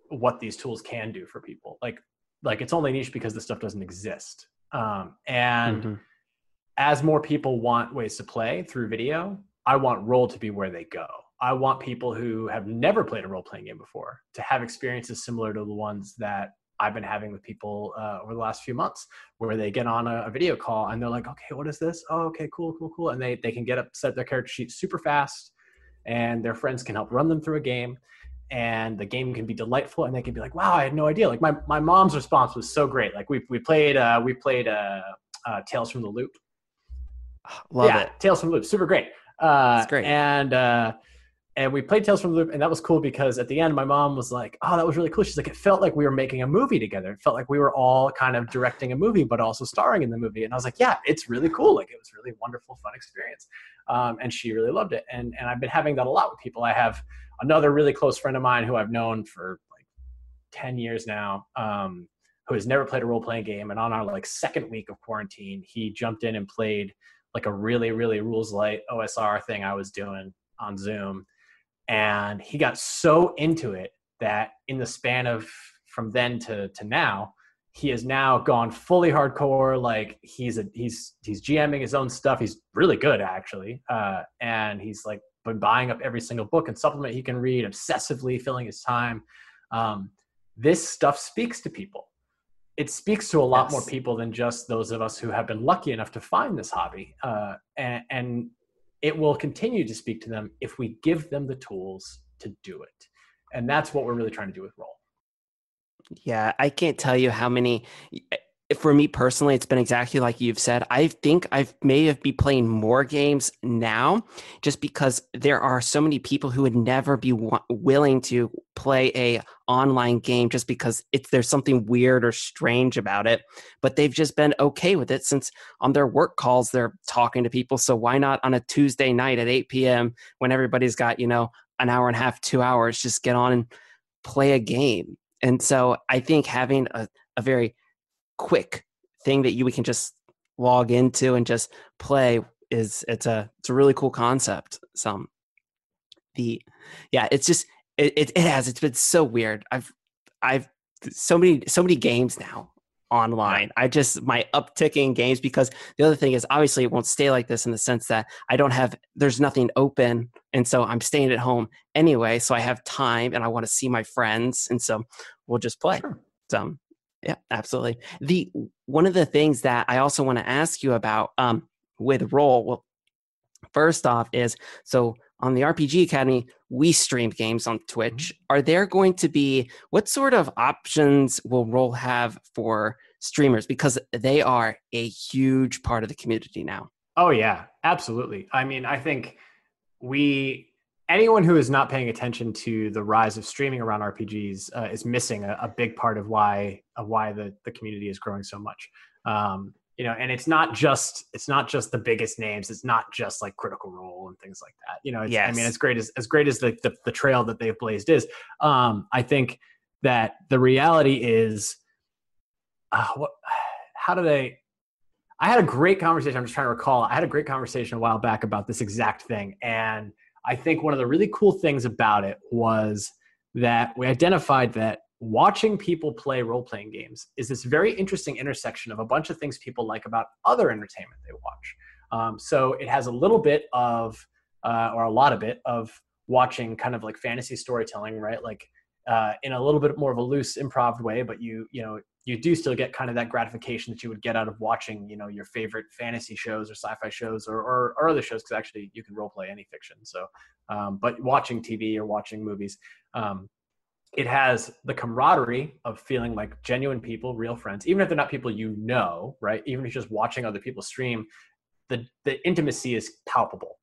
what these tools can do for people. Like, like it's only niche because the stuff doesn't exist. Um, and mm-hmm. as more people want ways to play through video, I want role to be where they go. I want people who have never played a role playing game before to have experiences similar to the ones that I've been having with people uh, over the last few months, where they get on a, a, video call and they're like, "Okay, what is this? Oh, okay, cool, cool, cool," and they they can get up, set their character sheet super fast, and their friends can help run them through a game, and the game can be delightful, and they can be like, "Wow, I had no idea." Like my my mom's response was so great. Like we we played uh, we played uh, uh, Tales from the Loop. *sighs* Love yeah, it. Tales from the Loop, super great. Uh, That's great. And uh, and we played Tales from the Loop, and that was cool because at the end, my mom was like, "Oh, that was really cool." She's like, "It felt like we were making a movie together. It felt like we were all kind of directing a movie, but also starring in the movie." And I was like, "Yeah, it's really cool. Like, it was really wonderful, fun experience." Um, and she really loved it. And and I've been having that a lot with people. I have another really close friend of mine who I've known for like ten years now, um, who has never played a role playing game. And on our like second week of quarantine, he jumped in and played like a really really rules light OSR thing I was doing on Zoom and he got so into it that in the span of from then to to now he has now gone fully hardcore like he's a he's he's gming his own stuff he's really good actually uh, and he's like been buying up every single book and supplement he can read obsessively filling his time um, this stuff speaks to people it speaks to a lot yes. more people than just those of us who have been lucky enough to find this hobby uh, and, and it will continue to speak to them if we give them the tools to do it. And that's what we're really trying to do with Role. Yeah, I can't tell you how many for me personally, it's been exactly like you've said. I think I may have be playing more games now, just because there are so many people who would never be w- willing to play a online game, just because it's there's something weird or strange about it. But they've just been okay with it since on their work calls they're talking to people. So why not on a Tuesday night at 8 p.m. when everybody's got you know an hour and a half, two hours, just get on and play a game. And so I think having a, a very quick thing that you we can just log into and just play is it's a it's a really cool concept. Some the yeah, it's just it, it, it has it's been so weird. I've I've so many so many games now online. I just my upticking games because the other thing is obviously it won't stay like this in the sense that I don't have there's nothing open and so I'm staying at home anyway. So I have time and I want to see my friends and so we'll just play. Sure. So yeah, absolutely. The one of the things that I also want to ask you about um, with Role, well, first off, is so on the RPG Academy, we stream games on Twitch. Mm-hmm. Are there going to be what sort of options will Role have for streamers? Because they are a huge part of the community now. Oh yeah, absolutely. I mean, I think we anyone who is not paying attention to the rise of streaming around RPGs uh, is missing a, a, big part of why of why the, the community is growing so much. Um, you know, and it's not just it's not just the biggest names. It's not just like Critical Role and things like that. You know, yes. I mean, as great as as great as the, the, the trail that they've blazed is, um, I think that the reality is, uh, what? How do they? I had a great conversation. I'm just trying to recall. I had a great conversation a while back about this exact thing, and I think one of the really cool things about it was that we identified that watching people play role playing games is this very interesting intersection of a bunch of things people like about other entertainment they watch. Um, so it has a little bit of, uh, or a lot of it, of watching kind of like fantasy storytelling, right? Like uh, in a little bit more of a loose improv way, but you, you know, you do still get kind of that gratification that you would get out of watching, you know, your favorite fantasy shows or sci-fi shows or, or, or other shows. Cause actually you can role play any fiction. So, um, but watching TV or watching movies, um, it has the camaraderie of feeling like genuine people, real friends, even if they're not people you know, right? Even if you're just watching other people stream, the, the intimacy is palpable.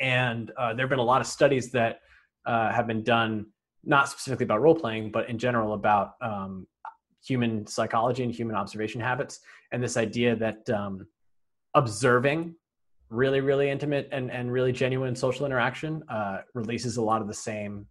And uh, there have been a lot of studies that uh, have been done, not specifically about role playing, but in general about um, human psychology and human observation habits. And this idea that um, observing really, really intimate and, and really genuine social interaction uh, releases a lot of the same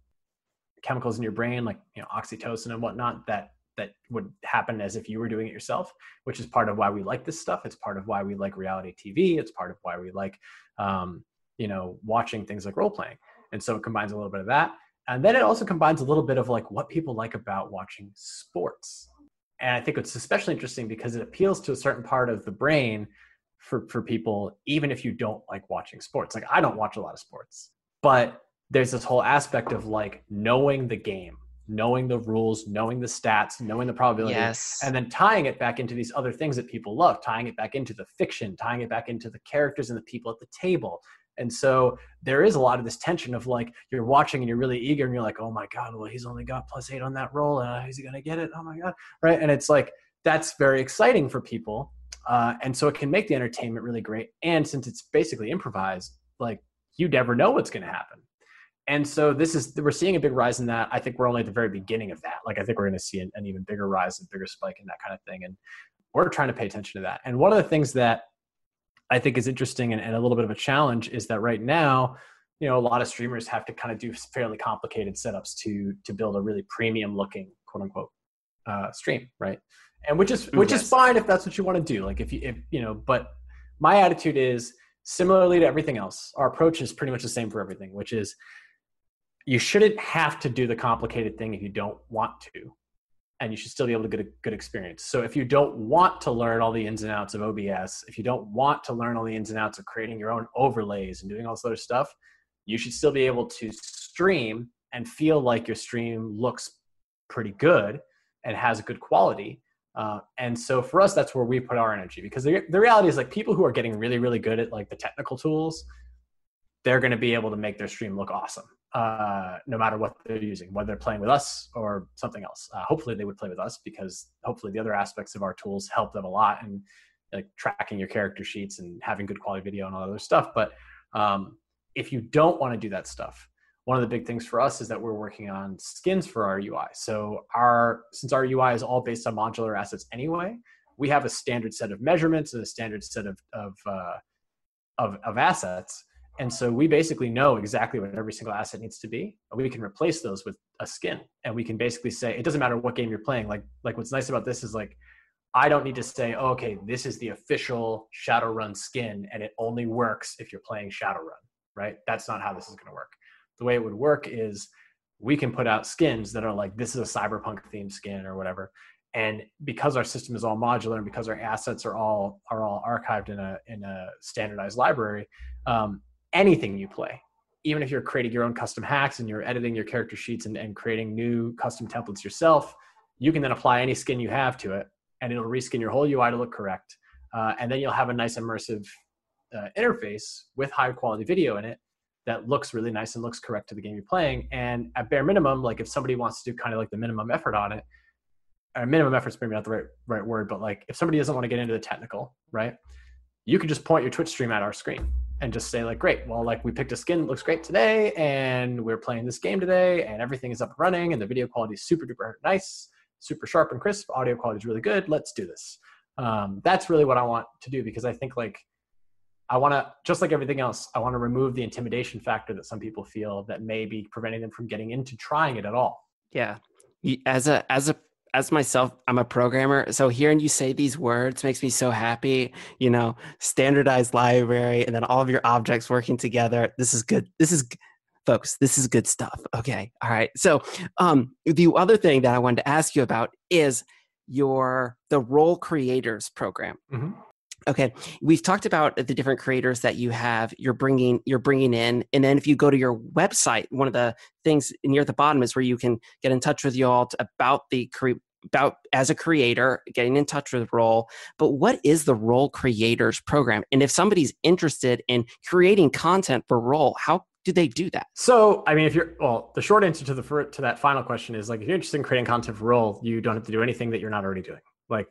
chemicals in your brain like you know oxytocin and whatnot that that would happen as if you were doing it yourself which is part of why we like this stuff. It's part of why we like reality tv it's part of why we like um, you know watching things like role playing and so it combines a little bit of that. And then it also combines a little bit of like what people like about watching sports and i think it's especially interesting because it appeals to a certain part of the brain for for people even if you don't like watching sports like i don't watch a lot of sports but there's this whole aspect of like knowing the game knowing the rules knowing the stats knowing the probability yes. and then tying it back into these other things that people love tying it back into the fiction tying it back into the characters and the people at the table and so there is a lot of this tension of like you're watching and you're really eager and you're like oh my god well he's only got plus eight on that roll uh, is he gonna get it? Oh my god right? And it's like that's very exciting for people uh, and so it can make the entertainment really great. And since it's basically improvised like you never know what's to happen. And so this is we're seeing a big rise in that. I think we're only at the very beginning of that. Like i think we're to see an, an, even bigger rise and bigger spike in that kind of thing. And we're trying to pay attention to that. And one of the things that i think is interesting and, and a little bit of a challenge is that right now you know a lot of streamers have to kind of do fairly complicated setups to to build a really premium looking quote unquote uh, stream right and which is which yes. is fine if that's what you want to do like if you if you know but my attitude is similarly to everything else our approach is pretty much the same for everything which is you shouldn't have to do the complicated thing if you don't want to and you should still be able to get a good experience. So if you don't want to learn all the ins and outs of obs if you don't want to learn all the ins and outs of creating your own overlays and doing all this other stuff you should still be able to stream and feel like your stream looks pretty good and has a good quality. Uh, and so for us that's where we put our energy because the, the reality is like people who are getting really really good at like the technical tools they're going to be able to make their stream look awesome uh, no matter what they're using, whether they're playing with us or something else. Uh, hopefully, they would play with us because hopefully the other aspects of our tools help them a lot and like tracking your character sheets and having good quality video and all that other stuff. But um, if you don't want to do that stuff, one of the big things for us is that we're working on skins for our UI. So our since our UI is all based on modular assets anyway, we have a standard set of measurements and a standard set of of uh, of, of assets and so we basically know exactly what every single asset needs to be. We can replace those with a skin. And we can basically say, it doesn't matter what game you're playing. Like, like what's nice about this is like, I don't need to say, oh, okay, this is the official Shadowrun skin, and it only works if you're playing Shadowrun, right? That's not how this is going to work. The way it would work is we can put out skins that are like, this is a cyberpunk themed skin or whatever. And because our system is all modular and because our assets are all are all archived in a in a standardized library, um, anything you play even if you're creating your own custom hacks and you're editing your character sheets and, and creating new custom templates yourself you can then apply any skin you have to it and it'll reskin your whole ui to look correct uh, and then you'll have a nice immersive uh, interface with high quality video in it that looks really nice and looks correct to the game you're playing and at bare minimum like if somebody wants to do kind of like the minimum effort on it or minimum effort's maybe not the right right word but like if somebody doesn't want to get into the technical right you can just point your twitch stream at our screen and just say like great well like we picked a skin that looks great today and we're playing this game today and everything is up and running and the video quality is super duper nice super sharp and crisp audio quality is really good let's do this. Um, that's really what i want to do because i think like i want to just like everything else i want to remove the intimidation factor that some people feel that may be preventing them from getting into trying it at all. Yeah. As a as a as myself, I'm a programmer. So hearing you say these words makes me so happy. You know, standardized library and then all of your objects working together. This is good. This is folks, this is good stuff. Okay. All right. So um the other thing that I wanted to ask you about is your the role creators program. Mm-hmm. Okay, we've talked about the different creators that you have. You're bringing you're bringing in, and then if you go to your website, one of the things near the bottom is where you can get in touch with you all about the cre- about as a creator getting in touch with role. But what is the role creators program? And if somebody's interested in creating content for role how do they do that? So i mean if you're well the short answer to the to that final question is like if you're interested in creating content for role you don't have to do anything that you're not already doing. Like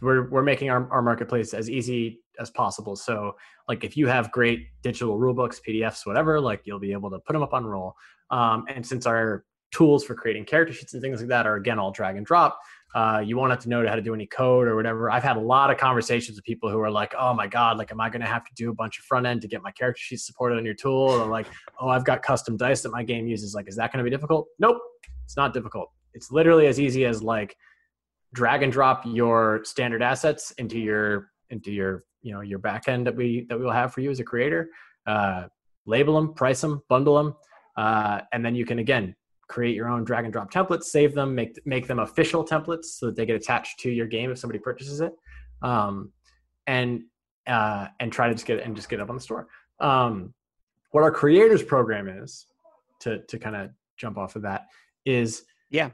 we're we're making our, our marketplace as easy as possible. So like if you have great digital rule books, PDFs, whatever, like you'll be able to put them up on Role. Um, and since our tools for creating character sheets and things like that are again all drag and drop, uh, you won't have to know how to do any code or whatever. I've had a lot of conversations with people who are like, "Oh my god, like, am I going to have to do a bunch of front end to get my character sheets supported on your tool?" Or like, "Oh, I've got custom dice that my game uses. Like, is that going to be difficult?" Nope, it's not difficult. It's literally as easy as like drag and drop your standard assets into your into your you know your backend that we that we will have for you as a creator. Uh, label them price them bundle them uh, and then you can again create your own drag and drop templates save them make make them official templates so that they get attached to your game if somebody purchases it um, and uh, and try to just get and just get up on the store. Um, what our creators program is to to kind of jump off of that is yeah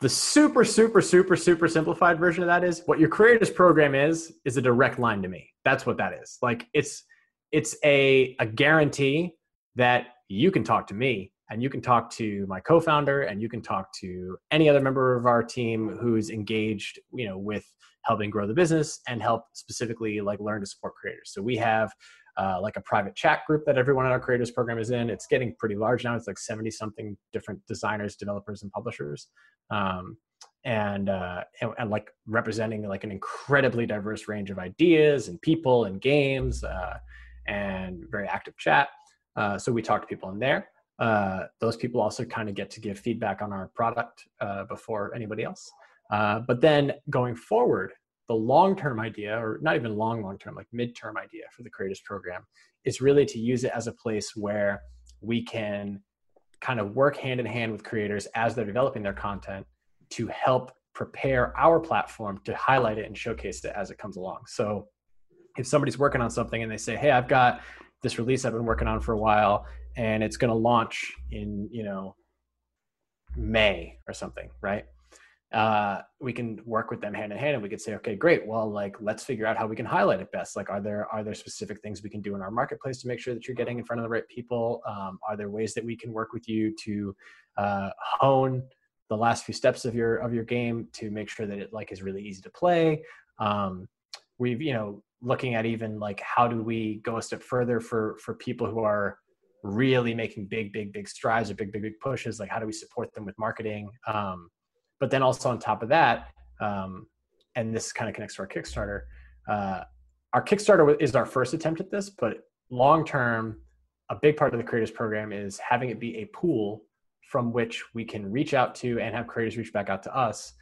the super, super, super, super simplified version of that is what your creators program is, is a direct line to me. That's what that is. Like it's it's a a guarantee that you can talk to me and you can talk to my co-founder and you can talk to any other member of our team who's engaged, you know, with helping grow the business and help specifically like learn to support creators. So we have uh, like a private chat group that everyone in our creators program is in. It's getting pretty large now. It's like 70 something different designers, developers, and publishers. Um, and, uh, and, and like representing like an incredibly diverse range of ideas and people and games uh, and very active chat. Uh, so we talk to people in there. Uh, those people also kind of get to give feedback on our product uh, before anybody else. Uh, but then going forward, the long term idea, or not even long, long term, like mid term idea for the Creators Program, is really to use it as a place where we can kind of work hand in hand with creators as they're developing their content to help prepare our platform to highlight it and showcase it as it comes along. So if somebody's working on something and they say, "Hey, I've got this release I've been working on for a while and it's going to launch in, you know, May or something, right? Uh, we can work with them hand in hand and we could say okay great. Well like let's figure out how we can highlight it best. Like are there are there specific things we can do in our marketplace to make sure that you're getting in front of the right people? Um, are there ways that we can work with you to uh, hone the last few steps of your of your game to make sure that it like is really easy to play? Um, we've you know looking at even like how do we go a step further for for people who are really making big big big strides or big big big pushes? Like how do we support them with marketing? Um, but then also on top of that, um, and this kind of connects to our Kickstarter. Uh, our Kickstarter is our first attempt at this, but long term, a big part of the creators program is having it be a pool from which we can reach out to and have creators reach back out to us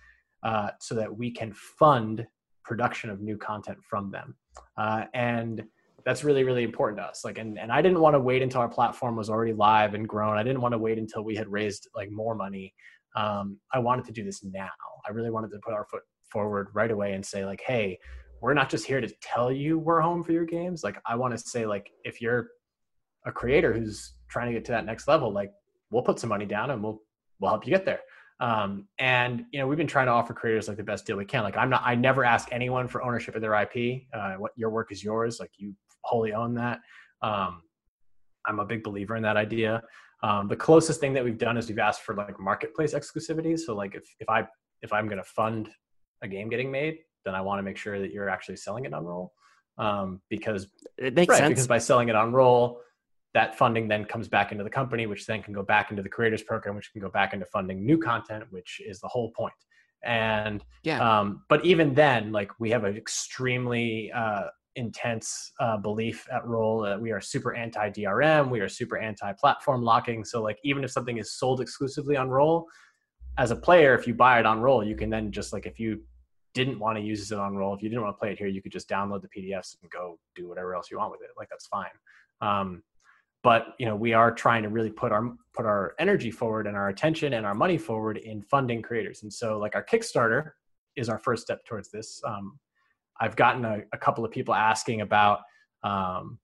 uh, so that we can fund production of new content from them. Uh, and that's really, really important to us. Like, and, and I didn't want to wait until our platform was already live and grown. I didn't want to wait until we had raised like more money um, I wanted to do this now. I really wanted to put our foot forward right away and say like, hey, we're not just here to tell you we're home for your games. Like I want to say like if you're a creator who's trying to get to that next level, like we'll put some money down and we'll we'll help you get there. Um, and you know we've been trying to offer creators like the best deal we can. Like I'm not I never ask anyone for ownership of their IP. Uh, what your work is yours. Like you wholly own that. Um, I'm a big believer in that idea. Um, the closest thing that we've done is we've asked for like marketplace exclusivity. So like if, if I if I'm going to fund a game getting made, then I want to make sure that you're actually selling it on Role. Um, because it makes right, sense because by selling it on Role, that funding then comes back into the company, which then can go back into the creators program, which can go back into funding new content, which is the whole point. And yeah, um, but even then, like we have an extremely uh, intense uh, belief at Role that we are super anti DRM, we are super anti platform locking. So like even if something is sold exclusively on Role, as a player, if you buy it on Role, you can then just like if you didn't want to use it on Role, if you didn't want to play it here, you could just download the PDFs and go do whatever else you want with it. Like that's fine. Um, but you know, we are trying to really put our put our energy forward and our attention and our money forward in funding creators. And so, like our Kickstarter is our first step towards this. Um, I've gotten a, a, couple of people asking about. Um,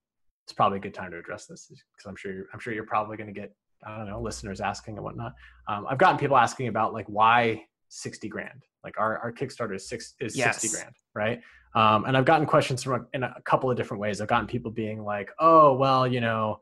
it's probably a good time to address this because I'm sure you're, I'm sure you're probably going to get I don't know listeners asking and whatnot. Um, I've gotten people asking about like why 60 grand like our, our kickstarter is six is yes. 60 grand right um, and i've gotten questions from in a couple of different ways i've gotten people being like oh well you know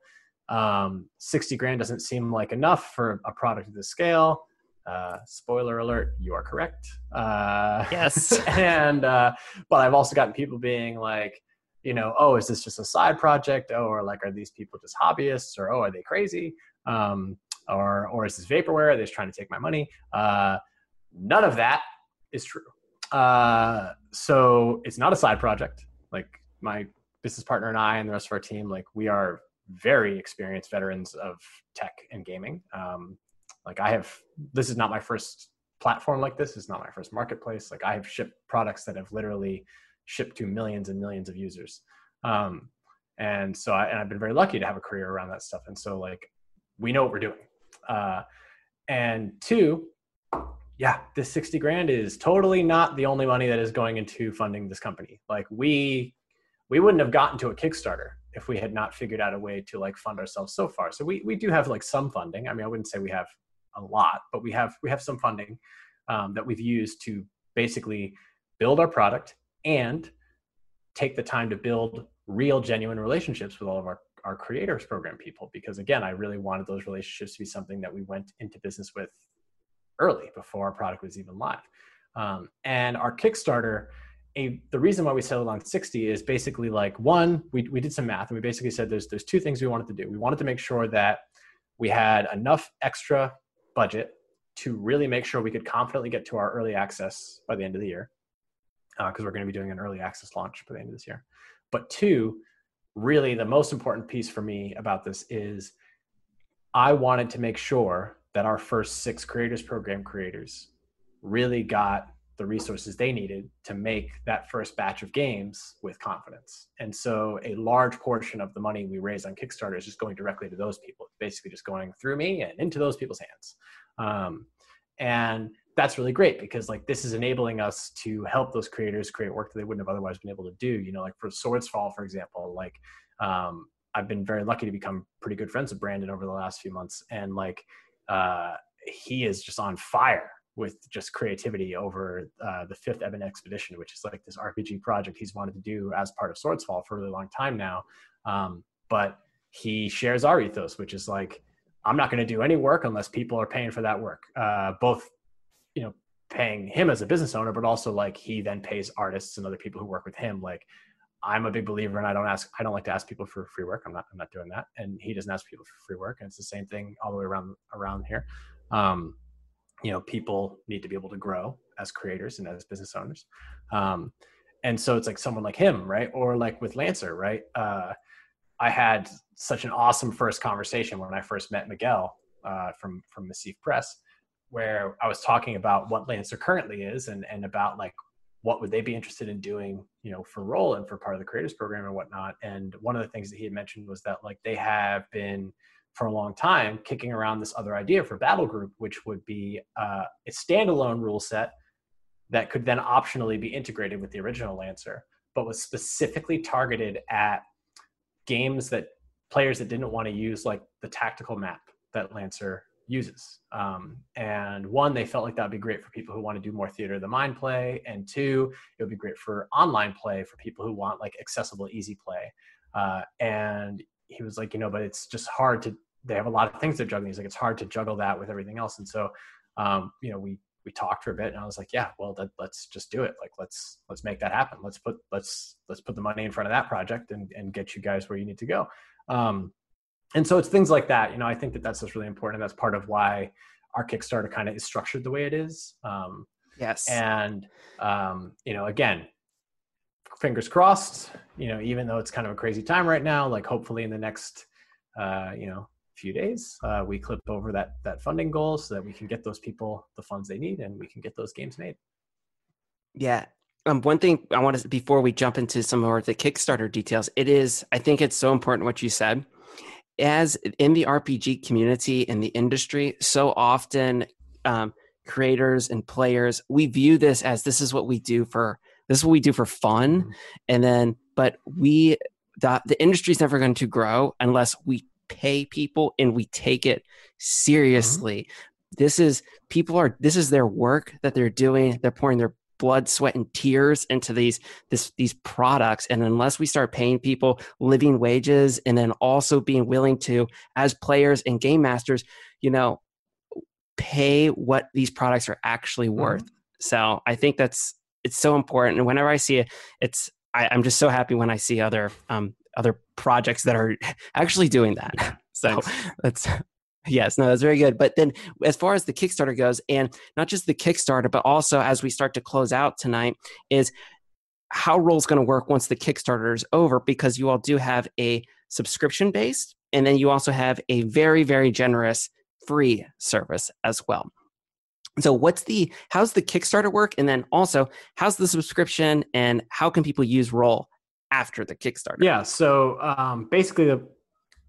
um, 60 grand doesn't seem like enough for a product of this scale uh, spoiler alert you are correct uh, yes *laughs* and uh, but i've also gotten people being like you know oh is this just a side project oh or like are these people just hobbyists or oh are they crazy um, or or is this vaporware? Are they just trying to take my money? Uh, none of that is true. Uh, so it's not a side project. Like my business partner and I and the rest of our team, like we are very experienced veterans of tech and gaming. Um, like I have, this is not my first platform like this. It's not my first marketplace. Like I have shipped products that have literally shipped to millions and millions of users. Um, and so I, and I've been very lucky to have a career around that stuff. And so like, we know what we're doing. Uh, and two, yeah, this 60 grand is totally not the only money that is going into funding this company. Like we we wouldn't have gotten to a Kickstarter if we had not figured out a way to like fund ourselves so far. So we we do have like some funding. I mean, I wouldn't say we have a lot, but we have we have some funding um, that we've used to basically build our product and take the time to build real genuine relationships with all of our our creators program people because again i really wanted those relationships to be something that we went into business with early before our product was even live. Um, and our Kickstarter, a, the reason why we settled on 60 is basically like one, we, we did some math and we basically said there's, there's two things we wanted to do. We wanted to make sure that we had enough extra budget to really make sure we could confidently get to our early access by the end of the year, because uh, we're going to be doing an early access launch by the end of this year. But two, really the most important piece for me about this is I wanted to make sure that our first six creators program creators really got the resources they needed to make that first batch of games with confidence. And so a large portion of the money we raise on Kickstarter is just going directly to those people. Basically just going through me and into those people's hands. Um, and that's really great because like this is enabling us to help those creators create work that they wouldn't have otherwise been able to do. You know, like for Swordsfall, for example, like um, I've been very lucky to become pretty good friends with Brandon over the last few months. And like uh, he is just on fire with just creativity over uh, the fifth Ebon expedition, which is like this RPG project he's wanted to do as part of Swordsfall for a really long time now. Um, but he shares our ethos, which is like, I'm not going to do any work unless people are paying for that work. Uh, both, you know, paying him as a business owner, but also like he then pays artists and other people who work with him. Like I'm a big believer, and I don't ask. I don't like to ask people for free work. I'm not. I'm not doing that. And he doesn't ask people for free work. And it's the same thing all the way around around here. Um, you know, people need to be able to grow as creators and as business owners. Um, and so it's like someone like him, right? Or like with Lancer, right? Uh, I had such an awesome first conversation when I first met Miguel uh, from from Massif Press, where I was talking about what Lancer currently is and and about like what would they be interested in doing you know for role and for part of the creators program and whatnot and one of the things that he had mentioned was that like they have been for a long time kicking around this other idea for battle group which would be uh, a standalone rule set that could then optionally be integrated with the original lancer but was specifically targeted at games that players that didn't want to use like the tactical map that lancer uses. Um, and one, they felt like that would be great for people who want to do more theater of the mind play. And two, it would be great for online play for people who want like accessible, easy play. Uh, and he was like, you know, but it's just hard to, they have a lot of things they're juggling. He's like, it's hard to juggle that with everything else. And so, um, you know, we, we talked for a bit and I was like, yeah, well, that, let's just do it. Like, let's, let's make that happen. Let's put, let's, let's put the money in front of that project and, and get you guys where you need to go. Um, and so it's things like that you know i think that that's just really important and that's part of why our kickstarter kind of is structured the way it is um, yes and um, you know again fingers crossed you know even though it's kind of a crazy time right now like hopefully in the next uh, you know few days, uh, we clip over that that funding goal so that we can get those people the funds they need and we can get those games made. Yeah. Um, one thing I want to before we jump into some more of the Kickstarter details, it is I think it's so important what you said. As in the RPG community in the industry, so often um, creators and players we view this as this is what we do for this is what we do for fun, mm-hmm. and then but we the the industry's never going to grow unless we pay people and we take it seriously. Mm-hmm. This is people are this is their work that they're doing. They're pouring their blood, sweat, and tears into these this these products. And unless we start paying people living wages and then also being willing to, as players and game masters, you know, pay what these products are actually mm-hmm. worth. Mm-hmm. So I think that's it's so important. And whenever I see it, it's I, am just so happy when I see other um, other projects that are *laughs* actually doing that. *laughs* So that's yes, no, that's very good. But then as far as the Kickstarter goes, and not just the Kickstarter, but also as we start to close out tonight, is how Role's going to work once the Kickstarter is over because you all do have a subscription based, and then you also have a very very generous free service as well. So what's the how's the Kickstarter work and then also how's the subscription and how can people use Role after the Kickstarter? Yeah, so um, basically the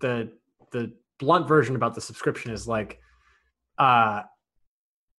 the the blunt version about the subscription is like uh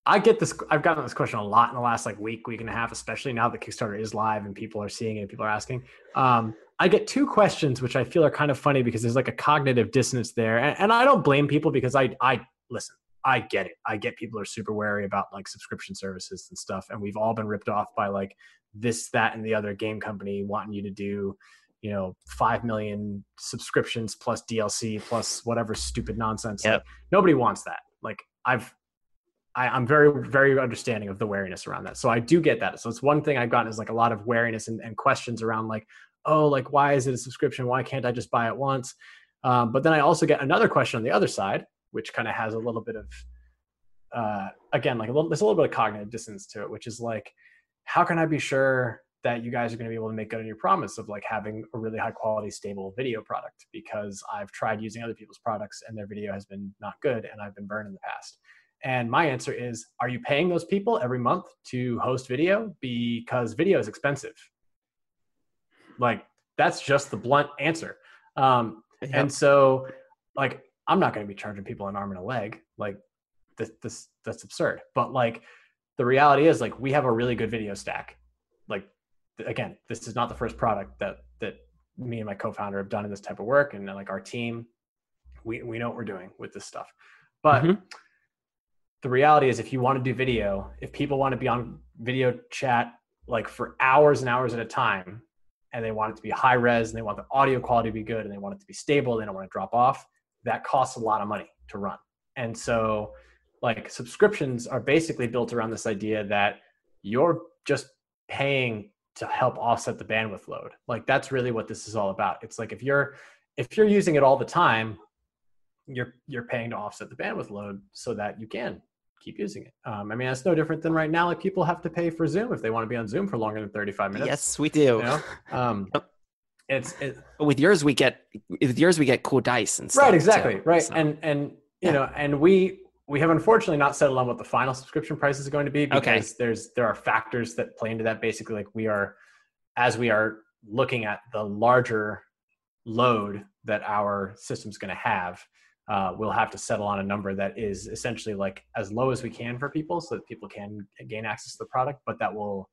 I get this I've gotten this question a lot in the last like week, week and a half, especially now that Kickstarter is live and people are seeing it, people are asking. Um I get two questions which I feel are kind of funny because there's like a cognitive dissonance there. And, and I don't blame people because I I listen, I get it. I get people are super wary about like subscription services and stuff. And we've all been ripped off by like this, that, and the other game company wanting you to do, you know, 5 million subscriptions plus DLC plus whatever stupid nonsense. Yep. Like, nobody wants that. Like I've, I, I'm very, very understanding of the wariness around that. So I do get that. So it's one thing I've gotten is like a lot of wariness and, and questions around like, oh, like why is it a subscription? Why can't I just buy it once? Um, but then I also get another question on the other side, which kind of has a little bit of uh, again like a little there's a little bit of cognitive dissonance to it which is like how can i be sure that you guys are going to be able to make good on your promise of like having a really high quality stable video product? Because i've tried using other people's products and their video has been not good and i've been burned in the past. And my answer is are you paying those people every month to host video? Because video is expensive. Like that's just the blunt answer. Um, yep. and so like I'm not going to be charging people an arm and a leg. Like this, this, that's absurd. But like the reality is like we have a really good video stack. Like again, this is not the first product that, that me and my co-founder have done in this type of work. And like our team, we, we know what we're doing with this stuff. But mm-hmm. the reality is if you want to do video, if people want to be on video chat like for hours and hours at a time, and they want it to be high res and they want the audio quality to be good and they want it to be stable, they don't want to drop off that costs a lot of money to run. And so, like, subscriptions are basically built around this idea that you're just paying to help offset the bandwidth load. Like, that's really what this is all about. It's like if you're if you're using it all the time, you're you're paying to offset the bandwidth load so that you can keep using it. Um, I mean, that's no different than right now. Like people have to pay for Zoom if they want to be on Zoom for longer than 35 minutes. Yes, we do. You know? um, *laughs* it's it, with yours we get with yours we get cool dice and stuff. Right, exactly. Too, right. So. And and you yeah. know, and we we have unfortunately not settled on what the final subscription price is going to be because okay. there's there are factors that play into that. Basically, like we are as we are looking at the larger load that our system's going to have, uh, we'll have to settle on a number that is essentially like as low as we can for people, so that people can gain access to the product, but that will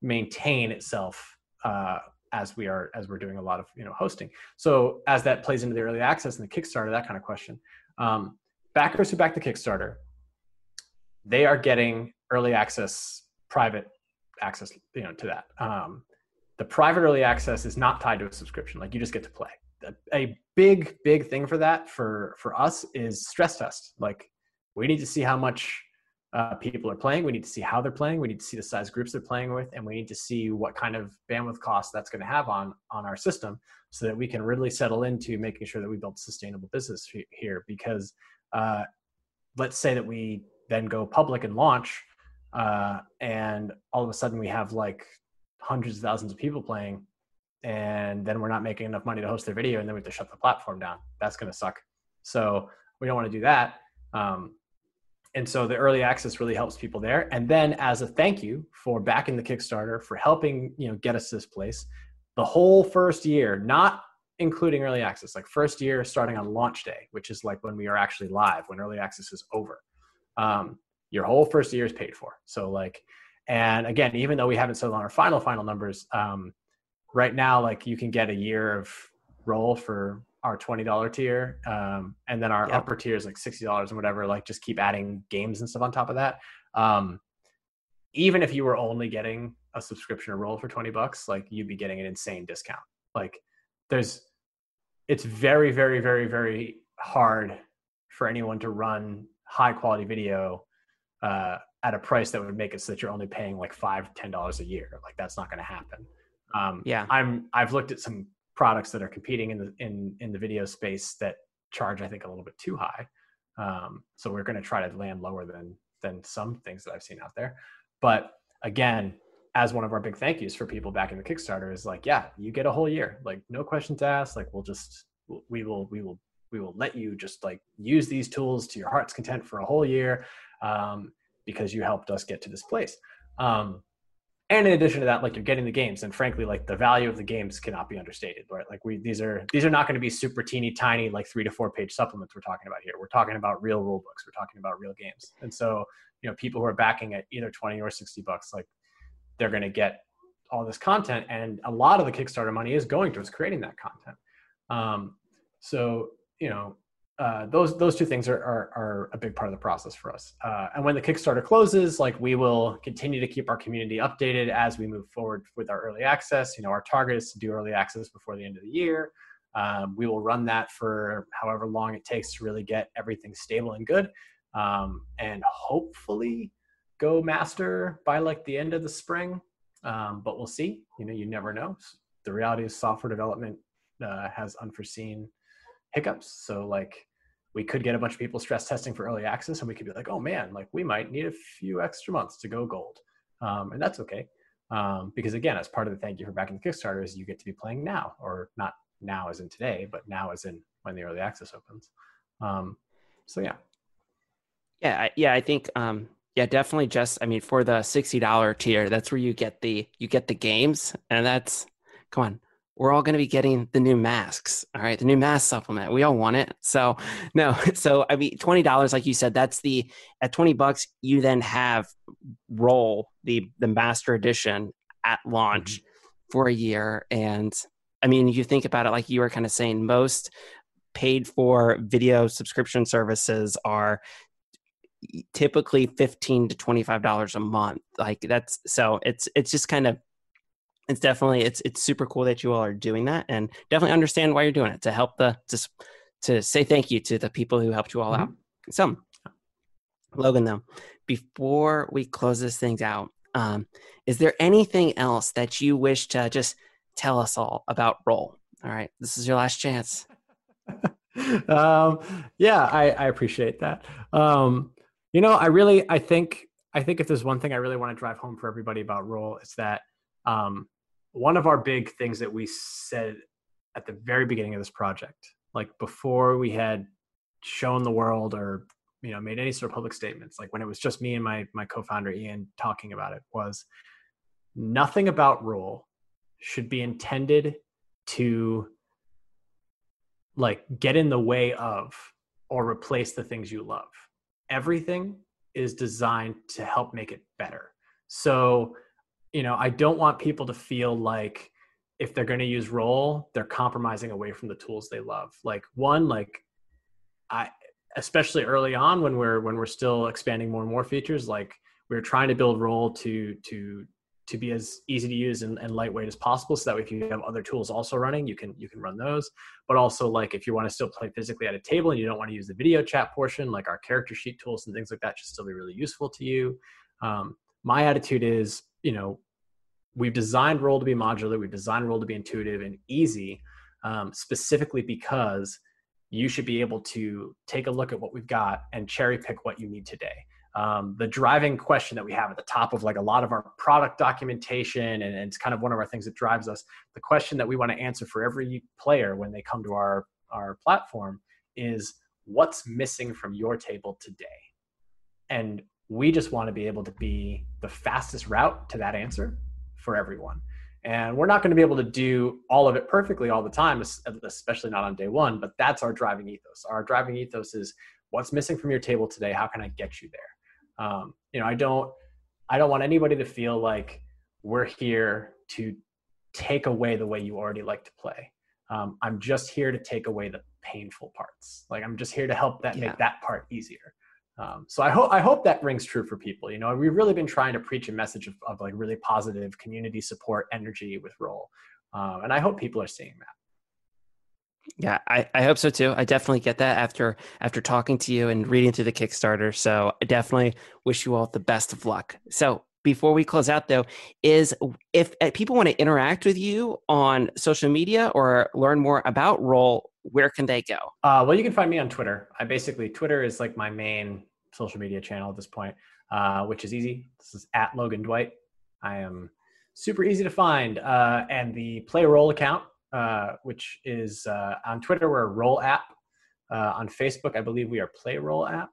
maintain itself uh, as we are as we're doing a lot of you know hosting. So as that plays into the early access and the Kickstarter, that kind of question, um, backers who back the Kickstarter, they are getting early access, private access, you know, to that. Um, the private early access is not tied to a subscription; like you just get to play. A, a big, big thing for that for for us is stress test. Like we need to see how much uh, people are playing. We need to see how they're playing. We need to see the size groups they're playing with, and we need to see what kind of bandwidth cost that's going to have on on our system, so that we can really settle into making sure that we build sustainable business here. Because uh, let's say that we then go public and launch, uh, and all of a sudden we have like hundreds of thousands of people playing, and then we're not making enough money to host their video, and then we have to shut the platform down. That's going to suck. So we don't want to do that. Um, and so the early access really helps people there. And then as a thank you for backing the Kickstarter, for helping you know get us this place, the whole first year, not including early access, like first year starting on launch day, which is like when we are actually live, when early access is over. Um, your whole first year is paid for. So like, and again, even though we haven't settled on our final final numbers, um, right now, like you can get a year of roll for our $20 tier. Um, and then our yep. upper tier is like $60 and whatever, like just keep adding games and stuff on top of that. Um, even if you were only getting a subscription or Role for 20 bucks, like you'd be getting an insane discount. Like there's, it's very, very, very, very hard for anyone to run high quality video uh, at a price that would make it so that you're only paying like five, ten dollars a year. Like that's not going to happen. Um, yeah, I'm. I've looked at some products that are competing in the in in the video space that charge, I think, a little bit too high. Um, so we're going to try to land lower than than some things that I've seen out there. But again, as one of our big thank yous for people back in the Kickstarter is like, yeah, you get a whole year, like no questions asked. Like we'll just we will we will we will let you just like use these tools to your heart's content for a whole year um, because you helped us get to this place. Um, and in addition to that like you're getting the games and frankly like the value of the games cannot be understated right? Like we these are these are not going to be super teeny tiny like three to four page supplements we're talking about here. We're talking about real rule books. We're talking about real games. And so you know people who are backing at either 20 or 60 bucks like they're going to get all this content and a lot of the kickstarter money is going towards creating that content. Um, so you know uh, those those two things are, are, are a big part of the process for us. Uh, and when the Kickstarter closes, like we will continue to keep our community updated as we move forward with our early access. You know, our target is to do early access before the end of the year. Um, we will run that for however long it takes to really get everything stable and good, um, and hopefully go master by like the end of the spring. Um, but we'll see. You know, you never know. The reality is software development uh, has unforeseen hiccups. So like we could get a bunch of people stress testing for early access and we could be like, oh man, like we might need a few extra months to go gold. Um, and that's okay. Um, because again, as part of the thank you for backing the Kickstarter is you get to be playing now or not now as in today, but now as in when the early access opens. Um, so yeah. Yeah. Yeah. I think, um, yeah, definitely just, I mean, for the $60 tier, that's where you get the, you get the games and that's, come on, we're all going to be getting the new masks. All right. The new mask supplement. We all want it. So, *laughs* no. *laughs* So, I mean, $20, like you said, that's the, at 20 bucks, you then have Role the, the master edition at launch mm-hmm. for a year. And I mean, you think about it, like you were kind of saying, most paid for video subscription services are typically 15 to $25 a month. Like that's, so it's, it's just kind of, it's definitely it's it's super cool that you all are doing that and definitely understand why you're doing it to help the to to say thank you to the people who helped you all mm-hmm. out. So logan though before we close this thing out um, is there anything else that you wish to just tell us all about Role? All right this is your last chance. *laughs* Um, yeah I, I appreciate that. Um, you know i really i think i think if there's one thing i really want to drive home for everybody about Role it's that um, one of our big things that we said at the very beginning of this project, like before we had shown the world or you know made any sort of public statements, like when it was just me and my my co-founder Ian talking about it, was nothing about Role should be intended to like get in the way of or replace the things you love. Everything is designed to help make it better. So you know, I don't want people to feel like if they're going to use Role, they're compromising away from the tools they love. Like one, like I, especially early on when we're when we're still expanding more and more features, like we're trying to build Role to to to be as easy to use and, and lightweight as possible so that if you have other tools also running you can you can run those but also like if you want to still play physically at a table and you don't want to use the video chat portion like our character sheet tools and things like that should still be really useful to you um, my attitude is you know we've designed Role to be modular we've designed Role to be intuitive and easy um, specifically because you should be able to take a look at what we've got and cherry pick what you need today um, the driving question that we have at the top of like a lot of our product documentation and, and it's kind of one of our things that drives us the question that we want to answer for every player when they come to our our platform is what's missing from your table today? And we just want to be able to be the fastest route to that answer for everyone. And we're not going to be able to do all of it perfectly all the time, especially not on day one, but that's our driving ethos. Our driving ethos is what's missing from your table today? How can I get you there? Um, you know, I don't, I don't want anybody to feel like we're here to take away the way you already like to play. Um, I'm just here to take away the painful parts. Like I'm just here to help that yeah. make that part easier. Um, so I hope I hope that rings true for people. You know, we've really been trying to preach a message of, of like really positive community support energy with Role, um, and I hope people are seeing that. Yeah, I, I hope so too. I definitely get that after after talking to you and reading through the Kickstarter. So I definitely wish you all the best of luck. So before we close out though, is if uh, people want to interact with you on social media or learn more about Role, where can they go? Uh, well, you can find me on Twitter. I basically Twitter is like my main social media channel at this point, uh, which is easy. This is at Logan Dwight. I am super easy to find, uh, and the Play Role account, uh, which is uh, on Twitter, we're Role app. Uh, on Facebook, I believe we are Play Role app,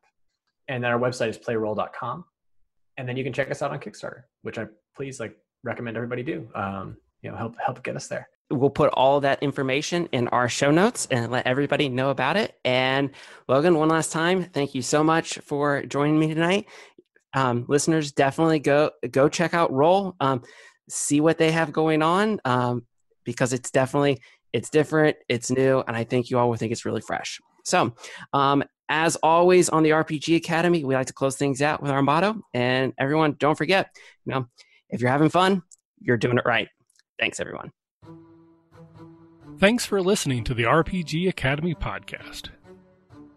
and then our website is playrole.com. And then you can check us out on Kickstarter, which I please like recommend everybody do. Um, you know, help help get us there we'll put all that information in our show notes and let everybody know about it. And Logan, one last time, thank you so much for joining me tonight. Um, listeners, definitely go go check out Role, um, see what they have going on um, because it's definitely it's different, it's new, and I think you all will think it's really fresh. So, um, as always on the RPG Academy, we like to close things out with our motto. And everyone, don't forget, you know, if you're having fun, you're doing it right. Thanks, everyone. Thanks for listening to the RPG Academy podcast.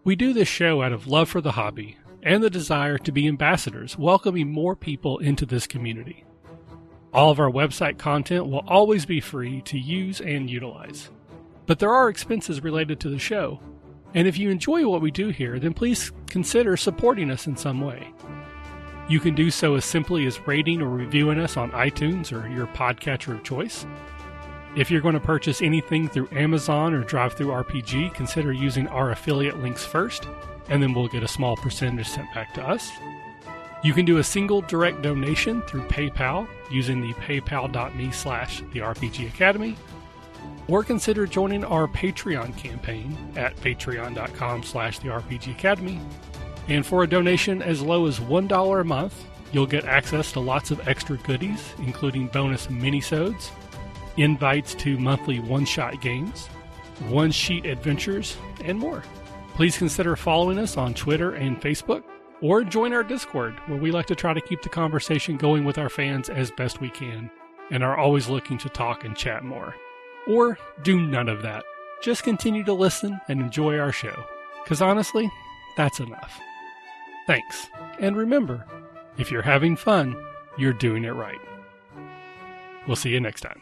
We do this show out of love for the hobby and the desire to be ambassadors, welcoming more people into this community. All of our website content will always be free to use and utilize. But there are expenses related to the show, and if you enjoy what we do here, then please consider supporting us in some way. You can do so as simply as rating or reviewing us on iTunes or your podcatcher of choice if you're going to purchase anything through Amazon or DriveThruRPG, consider using our affiliate links first, and then we'll get a small percentage sent back to us. You can do a single direct donation through PayPal using the paypal.me slash the RPG Academy, or consider joining our Patreon campaign at patreon.com slash the RPG Academy. And for a donation as low as $1 a month, you'll get access to lots of extra goodies, including bonus minisodes, invites to monthly one shot games, one sheet adventures, and more. Please consider following us on Twitter and Facebook, or join our Discord, where we like to try to keep the conversation going with our fans as best we can, and are always looking to talk and chat more. Or do none of that. Just continue to listen and enjoy our show, because honestly, that's enough. Thanks, and remember, if you're having fun, you're doing it right. We'll see you next time.